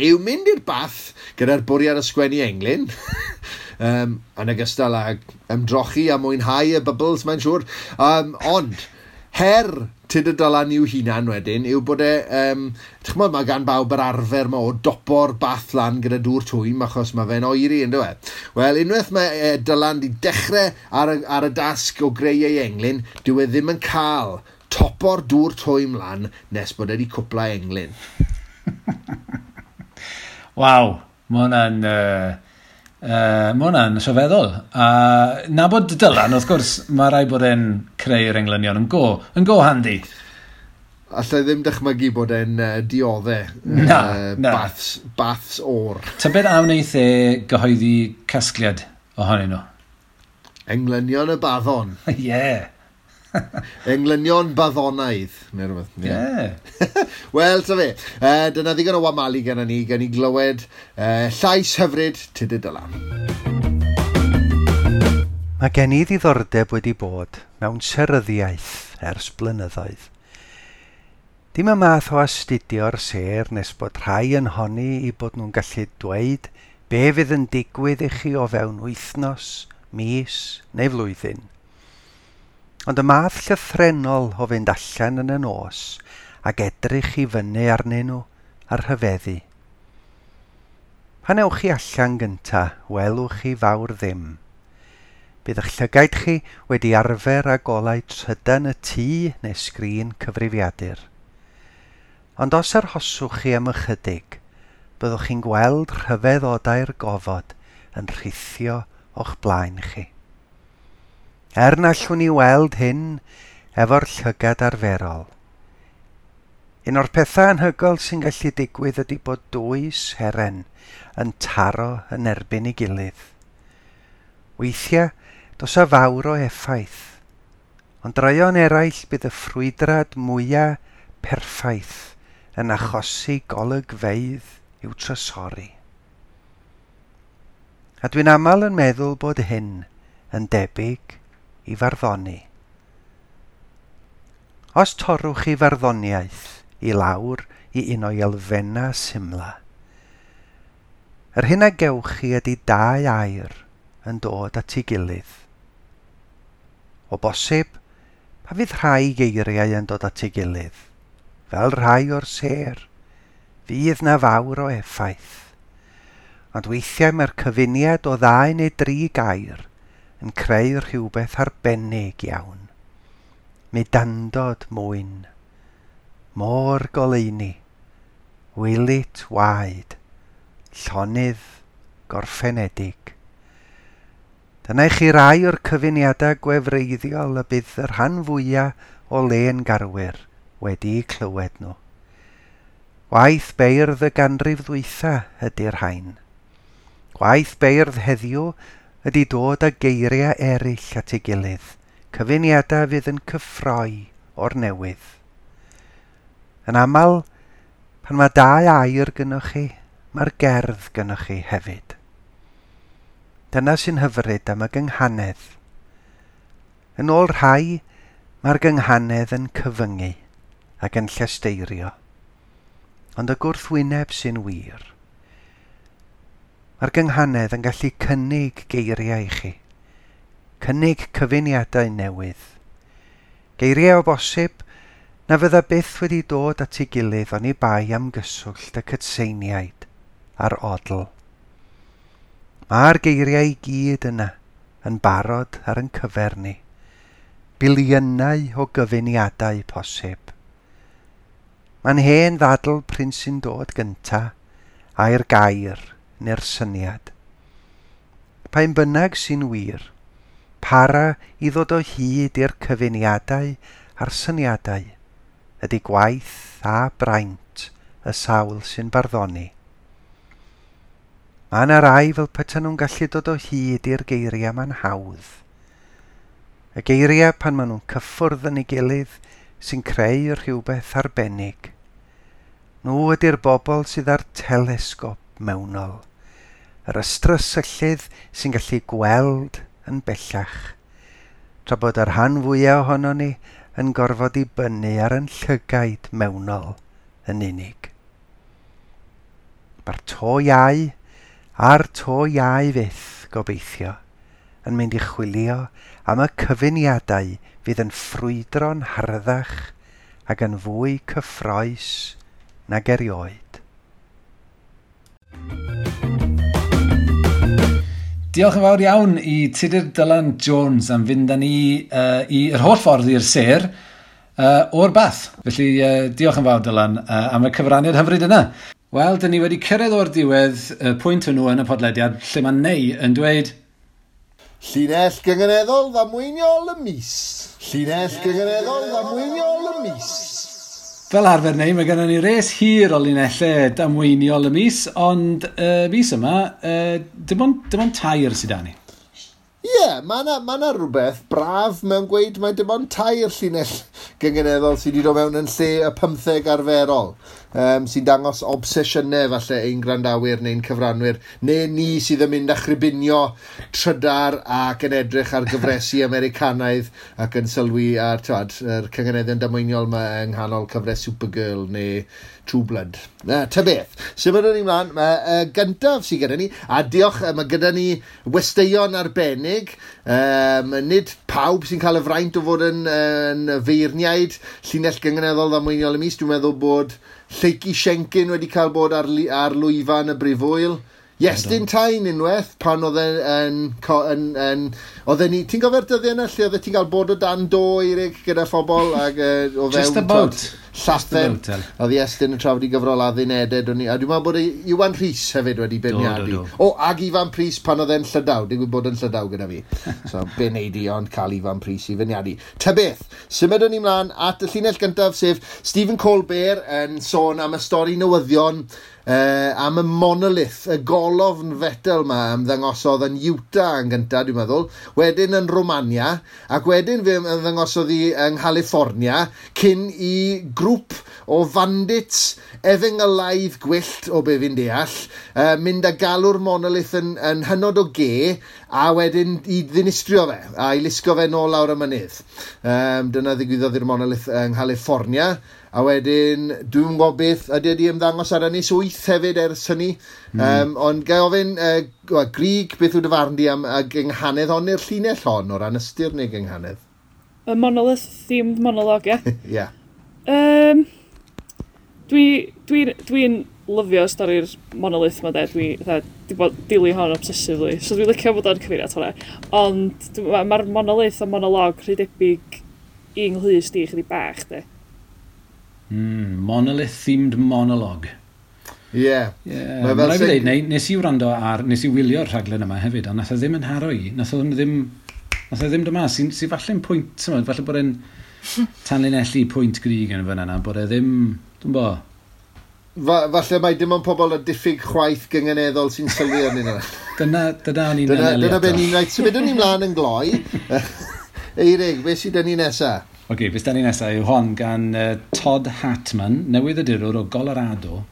yw mynd i'r bath gyda'r bwriad o sgwennu englyn. Um, yn ogystal ag ymdrochi a mwynhau y bubbles mae'n siŵr. Um, ond her tyd y dylan i'w hunan wedyn yw bod e, um, ti'n mae gan bawb yr arfer ma o dopo'r bath lan gyda dŵr twym achos mae fe'n oeri ynddo e? Wel, unwaith mae e, dylan di dechrau ar y, ar y dasg o greu ei englyn, dyw e ddim yn cael topo'r dŵr twym lan nes bod e wedi cwpla englyn. Waw, mae hwnna'n... Uh... Uh, mae hwnna'n rhyfeddol. A na bod Dylan, wrth gwrs, mae rai bod e'n creu'r englynion yn go, yn go handi. Alla ddim dychmygu bod e'n uh, dioddau. Na, uh, na. Baths, baths o'r. Ta beth a wneud e gyhoeddi casgliad ohonyn nhw? Englynion y baddon. Ie. yeah. Englynion baddonaidd, neu rhywbeth. Ie. Yeah. Wel, ta fe, uh, dyna ddigon o wamalu gen ni, gen i glywed uh, llais hyfryd tydyd y lan. Mae gen i ddiddordeb wedi bod mewn seryddiaeth ers blynyddoedd. Dim y math o astudio'r ser nes bod rhai yn honni i bod nhw'n gallu dweud be fydd yn digwydd i chi o fewn wythnos, mis neu flwyddyn. Ond y math llythrenol o fynd allan yn y nos ac edrych i fyny arnyn nhw ar rhyfeddu. Pan ewch chi allan gynta, welwch chi fawr ddim – Bydd eich llygaid chi wedi arfer â golau trydan y tŷ neu sgrin cyfrifiadur. Ond os arhoswch chi am ychydig, byddwch chi'n gweld rhyfeddodau'r gofod yn rhithio o'ch blaen chi. Er na allwn ni weld hyn efo'r llygad arferol. Un o'r pethau anhygol sy'n gallu digwydd ydy bod dwys heren yn taro yn erbyn ei gilydd. Weithiau, Dos a fawr o effaith, ond draeon eraill bydd y ffrwydrad mwyaf perffaith yn achosi golygfeidd i'w trysori. A dwi'n aml yn meddwl bod hyn yn debyg i farddoni. Os torwch chi farddoniaeth i lawr i un o'i elfenna symla, yr hyn a gewch chi ydy dau air yn dod at ei gilydd. O bosib, pa fydd rhai geiriau yn dod at ei gilydd, fel rhai o'r ser, fydd na fawr o effaith. Ond weithiau mae'r cyfuniad o ddau neu dri gair yn creu rhywbeth arbennig iawn. Medandod mwyn, môr goleini, wylit waed, llonydd gorffenedig. Dyna i chi rai o'r cyfuniadau gwefreiddiol y bydd y rhan fwyaf o len garwyr wedi'u clywed nhw. Gwaith beirdd y ganrif ddwytha ydy'r hain. Gwaith beirdd heddiw ydy dod â geiriau eraill at ei gilydd, cyfuniadau fydd yn cyffroi o'r newydd. Yn aml, pan mae dau air gynnwch chi, mae'r gerdd gynnwch chi hefyd. Dyna sy'n hyfryd am y gynghanedd. Yn ôl rhai, mae'r gynghanedd yn cyfyngu ac yn llesteirio. Ond y gwrthwyneb sy'n wir. Mae'r gynghanedd yn gallu cynnig geiriau i chi. Cynnig cyfuniadau newydd. Geiriau o bosib na fydda byth wedi dod at ei gilydd o'n i bai am gyswllt y cytseiniaid a'r odl. Mae'r geiriau i gyd yna, yn barod ar yn cyfer ni. Biliynau o gyfuniadau posib. Mae'n hen ddadl pryn sy'n dod gynta a'r gair neu'r syniad. Pa'n bynnag sy'n wir, para i ddod o hyd i'r cyfuniadau a'r syniadau ydy gwaith a braint y sawl sy'n barddoni. Mae yna rai fel petai nhw'n gallu dod o hyd i'r geiriau ma'n hawdd. Y geiriau pan maen nhw'n cyffwrdd yn ei gilydd sy'n creu rhywbeth arbennig. Nhw ydy'r bobl sydd ar telesgop mewnol, yr ystrysyllydd sy'n gallu gweld yn bellach, tra bod yr rhan fwyaf ohono ni yn gorfod i bynnu ar yn llygaid mewnol yn unig. Mae'r to iau a'r to iau fydd gobeithio, yn mynd i chwilio am y cyfuniadau fydd yn ffrwydro'n harddach ac yn fwy cyffroes nag erioed. Diolch yn fawr iawn i Tudur Dylan Jones am fynd â ni uh, i'r holl ffordd i'r ser uh, o'r bath. Felly uh, diolch yn fawr Dylan uh, am y cyfraniad hyfryd yna. Wel, dyn ni wedi cyrraedd o'r diwedd y pwynt hwnnw yn y podlediad lle mae Neu yn dweud... Llinell gyngeneddol ddamweiniol y mis. Llinell gyngeneddol ddamweiniol y mis. Fel arfer neu, mae gennym ni res hir o linellau damweiniol y mis, ond y uh, mis yma, uh, dim ond, dim ond tair sydd â ni. Ie, yeah, mae yna ma, rhywbeth braf mewn gweud mae dim ond tair llinell gyngeneddol sydd wedi dod mewn yn lle y pymtheg arferol um, sy'n dangos obsesiynau falle ein grandawyr neu'n cyfranwyr, neu ni sydd yn mynd â chribinio trydar ac yn edrych ar gyfresu Americanaidd ac yn sylwi ar twad, yr cyngeneddion damweiniol yma yng nghanol cyfres Supergirl neu True Blood. Na, ta beth. Symud o'n ni mlaen, mae uh, gyntaf sydd gyda ni, a diolch, mae gyda ni westeion arbennig, um, nid pawb sy'n cael y fraint o fod yn, yn feirniaid llinell gyngeneddol ddamweiniol y mis, dwi'n meddwl bod Lleici Siencyn wedi cael bod ar, ar lwyfan y brifwyl. Yes, dim tain unwaith pan oedd e'n... En, en, en, oedd e ni... Ti'n gofio'r dyddiau yna lle oedd e ti'n cael bod o dan do i gyda phobl Ag, uh, o fewn... Just about. Llathen. Oedd Iestyn yn trafod i gyfrol a ddineded. A dwi'n meddwl bod e, Iwan Rhys hefyd wedi beirniadu. O, ag Iwan Rhys pan oedd e'n llydaw. Dwi'n bod yn llydaw gyda fi. So, beneidi ond cael Iwan Rhys i fyniadu. Ta beth, symud o'n i mlaen at y llinell gyntaf sef Stephen Colbert yn sôn am y stori newyddion Uh, am y monolith, y golofn fetel yma ymddangosodd yn Utah yn gyntaf, dwi'n meddwl, wedyn yn Romania, ac wedyn fe ymddangosodd i yng Nghaliffornia, cyn i grŵp o bandits efengelaidd gwyllt o be fi'n deall, uh, mynd â galw'r monolith yn, yn hynod o ge, a wedyn i ddinistrio fe, a i lusgo fe nôl lawr y mynydd. Um, dyna ddigwyddodd i'r monolith yng Nghaliffornia, A wedyn, dwi'n gwybod beth ydy wedi ymddangos ar ynnes 8 hefyd ers hynny. Mm. Um, ond gael ofyn, uh, Grig, beth yw dy farn di am y gynghanedd hon i'r llinell hon o ran ystyr neu gynghanedd? Y monolith themed monolog, ie? Ie. yeah. Um, Dwi'n dwi, dwi, dwi lyfio stori'r monolith ma de, dwi wedi bod dili hon obsessively, so dwi'n licio bod o'n cyfeiriad hwnna. Ond mae'r ma monolith a monolog rhy debyg i'n ynglys di chydig bach de. Mm, monolith-themed monolog. Ie. Yeah. Yeah. Mae fel sy'n... Neu, nes i wrando ar, nes i wylio'r rhaglen yma hefyd, ond nath o ddim yn haro i. Nath o ddim, nath o ddim dyma, sy'n sy falle'n pwynt, sy'n falle, bod e'n tanlinellu pwynt grig yn fyna yna, bod e ddim, dwi'n bo. Fa, falle mae dim ond pobl â diffyg chwaith gyngeneddol sy'n sylwi yn un Dyna, dyna o'n i'n anelu. Dyna, dyna be'n ni'n rhaid. So, beth o'n i'n mlaen yn gloi. Eirig, beth sydd yn ni nesaf? okay, beth da ni nesaf yw hon gan uh, Todd Hatman, newydd y dirwr o Colorado,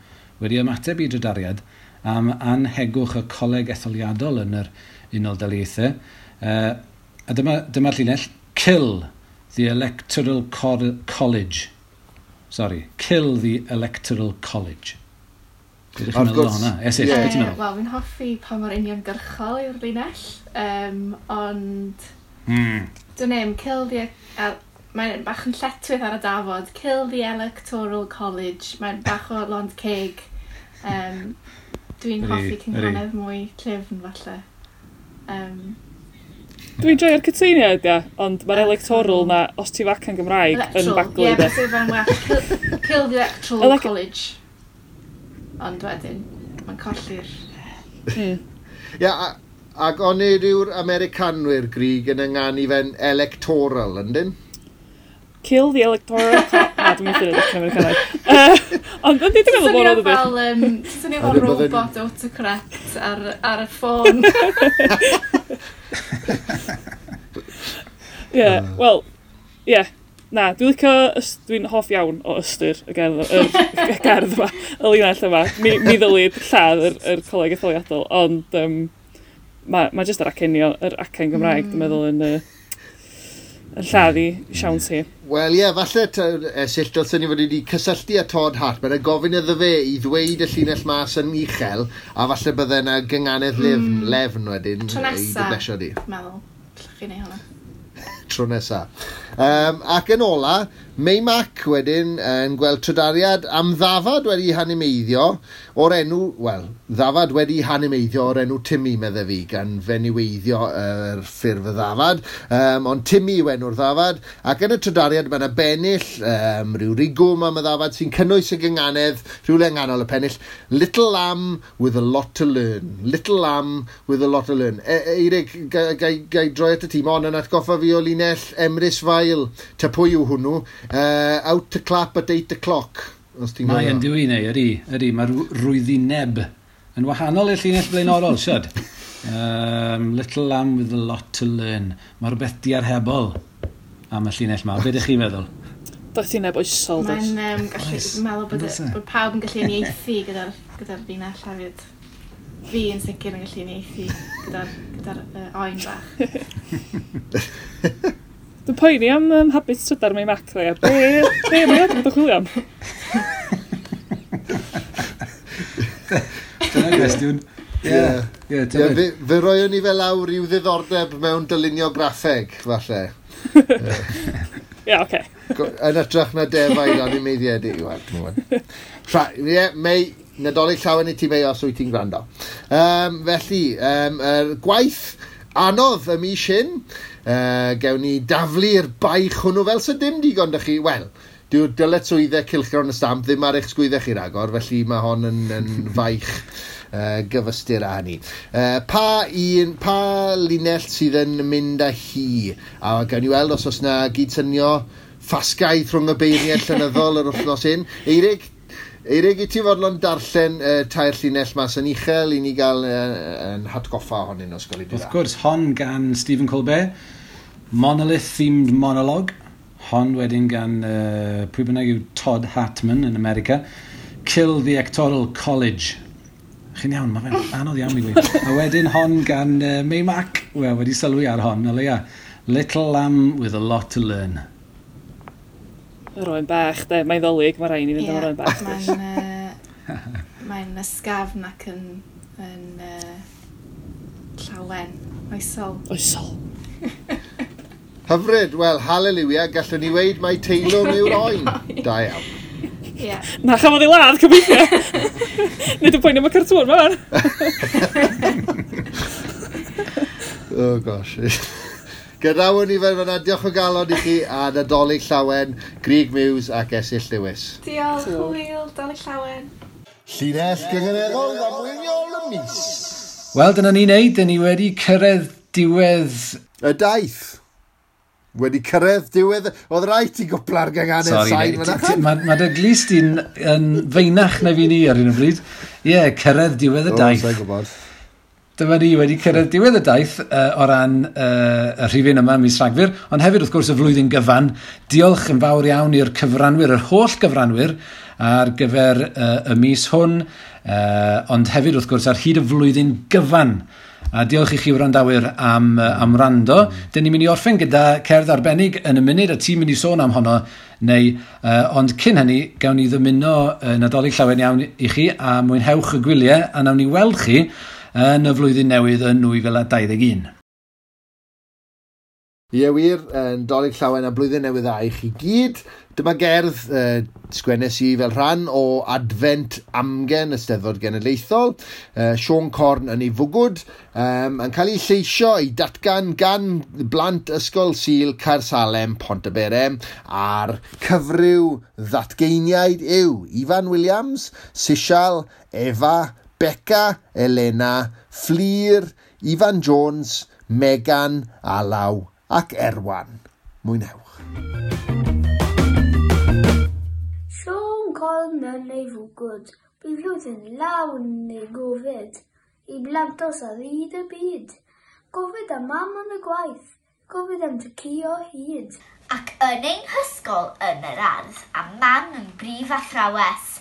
wedi ymateb i drydariad am anhegwch y coleg etholiadol yn yr Unol Daleithiau. Uh, a dyma, dyma'r llinell, kill the Electoral Co College. Sorry, kill the Electoral College. Ydych chi'n meddwl hwnna? Yes, yeah. beth ti'n meddwl? Wel, fi'n hoffi pa mor union gyrchol yw'r linell, um, ond... Mm. Dwi'n name, kill the Mae'n bach yn lletwydd ar y dafod. Kill the Electoral College. Mae'n bach o lond ceg. Um, Dwi'n hoffi cynghanedd mwy llyfn falle. Um, Dwi'n joio'r cytuniad, ia, ond mae'r electoral na, os ti fac yn Gymraeg, yn baglu. Ie, yeah, fe'n well. Kill, kill the Electoral Elec College. Ond wedyn, mae'n colli'r... Ie, yeah, ac o'n i ryw'r Americanwyr grig yn ynganu fe'n electoral, yndyn? kill the electoral clock. Na, dwi'n meddwl ydych chi'n meddwl Ond dwi'n dwi'n meddwl bod oedd ydych. Swn i'n fel robot autocorrect ar, ar y ffôn. Ie, wel, ie. Na, dwi'n licio, dwi'n hoff iawn o ystyr y gerdd, y, y gerdd yma, y linell yma. Mi, mi ddylid lladd yr, yr coleg etholiadol, ond um, mae ma jyst yr acenio, yr acen Gymraeg, mm. dwi'n hmm. meddwl, yn... Uh, y lladdi siawns hi. Wel ie, yeah, falle esill dylsyn ni fod wedi cysylltu â Todd Hart, mae'n gofyn iddo fe i ddweud y llinell mas yn uchel a falle bydde yna gynganedd hmm. lefn, mm. lefn wedyn Tro nesa, i ddwblesio di. meddwl. Llach chi neu hwnna. Tro nesa. Um, ac yn ola, May Mac wedyn yn gweld trydariad am ddafad wedi hanimeiddio o'r enw, wel, ddafad wedi hanimeiddio o'r enw Timmy, medde fi, gan feniweiddio yr er ffurf y ddafad, um, ond Timmy yw enw'r ddafad, ac yn y trydariad mae yna bennill, um, rhyw rigwm am y ddafad sy'n cynnwys y gynganedd, rhywle yng y pennill, Little Lamb with a lot to learn, Little Lamb with a lot to learn. E, e Eirig, gai, gai, gai droi at y tîm, ond yn atgoffa fi o linell Emrys Fael, ta pwy yw hwnnw, Uh, out to clap at 8 o'clock. Mae yn diwy neu, ydy, ydy. Mae'r rwyddineb yn wahanol i'r llinell blaenorol, siad. Um, little lamb with a lot to learn. Mae'r beth diarhebol am y llinell ma. Be ydych chi'n meddwl? Doedd hi'n eboesol, does? Mae'n um, gallu oes. meddwl bod, bod pawb yn gallu uniaethu gyda'r gyda ddinas hefyd. Fi yn sicr yn gallu uniaethu gyda'r gyda, uh, oen bach. Dwi'n poeni am um, habit trydar me'i mac dde. Be, be mae adnod o chwilio am? Dyna gwestiwn. Ie, ie, Fe fe roewn ni fel lawr i'w ddiddordeb mewn dylunio graffeg, falle. Ie, oce. Go- Yn ytrach na defaid a'n ei meiddiedig i weld. Ie, mei, nadolig llawen i ti mei os wyt ti'n gwrando. Um, felly, um, er, gwaith anodd ym mis hyn. Uh, gewn ni daflu'r baich hwnnw fel sy'n dim digon dych chi, wel, dyw'r dyletswyddau cilchgron y stamp ddim ar eich sgwyddau chi ragor, felly mae hon yn, yn faich uh, gyfystyr â ni. Uh, pa, un, pa linell sydd yn mynd â hi? A gawn ni weld os oes yna gyd-synio ffasgaidd rhwng y beirniau llynyddol yr wythnos hyn. Eirig, Eirig, i ti fodlon darllen uh, tair llinell mas yn uchel i ni gael uh, yn hatgoffa ohonyn os gael i Wrth gwrs, hon gan Stephen Colbert, monolith-themed monologue, hon wedyn gan uh, pwy bynnag yw Todd Hatman yn America, Kill the Electoral College. Chi'n iawn, mae fe'n anodd iawn i fi. A wedyn hon gan uh, May Mac, well, wedi sylwi ar hon, o leia. Little Lamb with a Lot to Learn. Yr oen bach, de. Mae'n ddolig, mae rhaid i fynd yeah. am yr oen bach. Mae'n uh, mae ysgafn ac yn, yn uh, llawen, oesol. Oesol. Hyfryd, wel, haleluia, gallwn ni weid mae teilwr yw'r oen. Da iawn. Yeah. Na chafodd ei ladd, cyfeithio. Nid yn poen am y cartwn, mae'n. oh gosh. Gadawn ni fel fyna, diolch o galon i chi a Nadolig Llawen, Grig Mews ac Esill Lewis. Diolch, Hwyl, Dolig Llawen. Llinell gyngeneddol, am y mis. Wel, dyna ni wneud, dyna ni wedi cyrraedd diwedd... Y daith. Wedi cyrraedd diwedd... Oedd rhaid i gwpla'r gynganedd sain fyna. Mae ma dy glist i'n feinach na fi ni ar un o bryd. Ie, yeah, cyrraedd diwedd y daith. O, sa'n gwybod. Dyma ni wedi cyrraedd diwedd y daith uh, o ran uh, y rhifin yma mis Rhagfyr, ond hefyd wrth gwrs y flwyddyn gyfan. Diolch yn fawr iawn i'r cyfranwyr, yr holl gyfranwyr ar gyfer uh, y mis hwn, uh, ond hefyd wrth gwrs ar hyd y flwyddyn gyfan. A diolch i chi wrandawyr am, uh, am rando. Dyn ni'n mynd i orffen gyda cerdd arbennig yn y munud a ti'n mynd i sôn am honno. Neu, uh, ond cyn hynny, gawn ni ddymuno uh, Nadolig llawen iawn i chi a mwynhewch y gwyliau a nawn ni weld chi yn y flwyddyn newydd yn 2021. Ie wir, yn dolyg llawen a blwyddyn newydd dda i chi gyd. Dyma gerdd uh, sgwennes i fel rhan o Advent Amgen, Ysteddfod Genedlaethol. Uh, Sean Corn yn ei fwgwd um, yn cael ei lleisio i datgan gan blant ysgol Sil Carsalem Ponteberem a'r cyfryw ddatgeiniaid yw Ifan Williams, Sisial, Eva, Becca, Elena, Fflir, Ifan Jones, Megan, Alaw ac Erwan. Mwynewch. Siôn Coleman neu fwgwd, bu flwyddyn lawn neu gofyd, i blantos ar hyd y byd. Gofyd am mam yn y gwaith, gofyd am tycio hyd. Ac yn ein hysgol yn yr ardd, a mam yn brif athrawes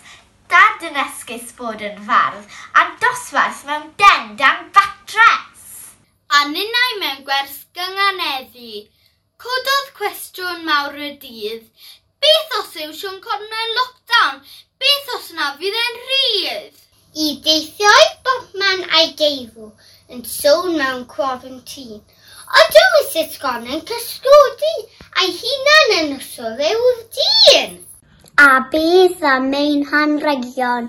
dad yn esgus bod yn fardd a dosbarth mewn den dan batres. A ninnau mewn gwers gynganeddi. Cododd cwestiwn mawr y dydd. Beth os yw Sion Cornel lockdown? Beth os na fydd e'n rhydd? I deithio'i bobman a'i geifw yn sôn mewn crofyn tîn. Ydw Mrs Cornel cysgodi a'i hunan yn ysol ew'r dyn a bydd am ein hanregion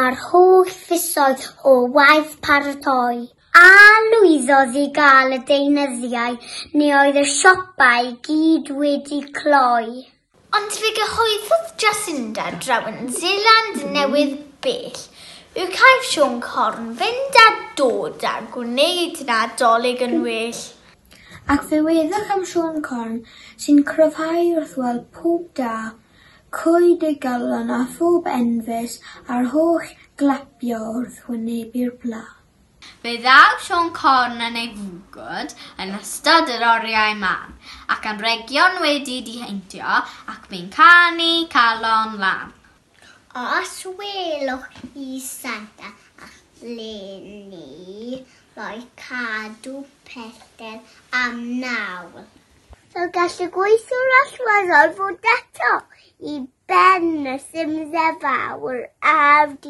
a'r holl fusoedd o waith paratoi. A lwyddodd i gael y deunyddiau neu oedd y siopau gyd wedi cloi. Ond fe gyhoeddodd Jacinda draw yn Zealand newydd bell yw cael Sion Corn fynd a dod a gwneud yn adolyg yn well. Ac fe weddach am Sion Corn sy'n cryfhau wrth weld pob da Coed y galon a phob enfys a'r holl glapio wrth wynebu'r blaen. Fe ddaw Sion Corn yn ei fwgwd yn ystod yr oriau man, ac am region wedi diheintio ac bu'n canu calon lan. Os welwch i Santa a Leni, roi cadw pethau am nawl. Fel so, gallu gweithio'r allweddol fod eto. i będę się zawały, a w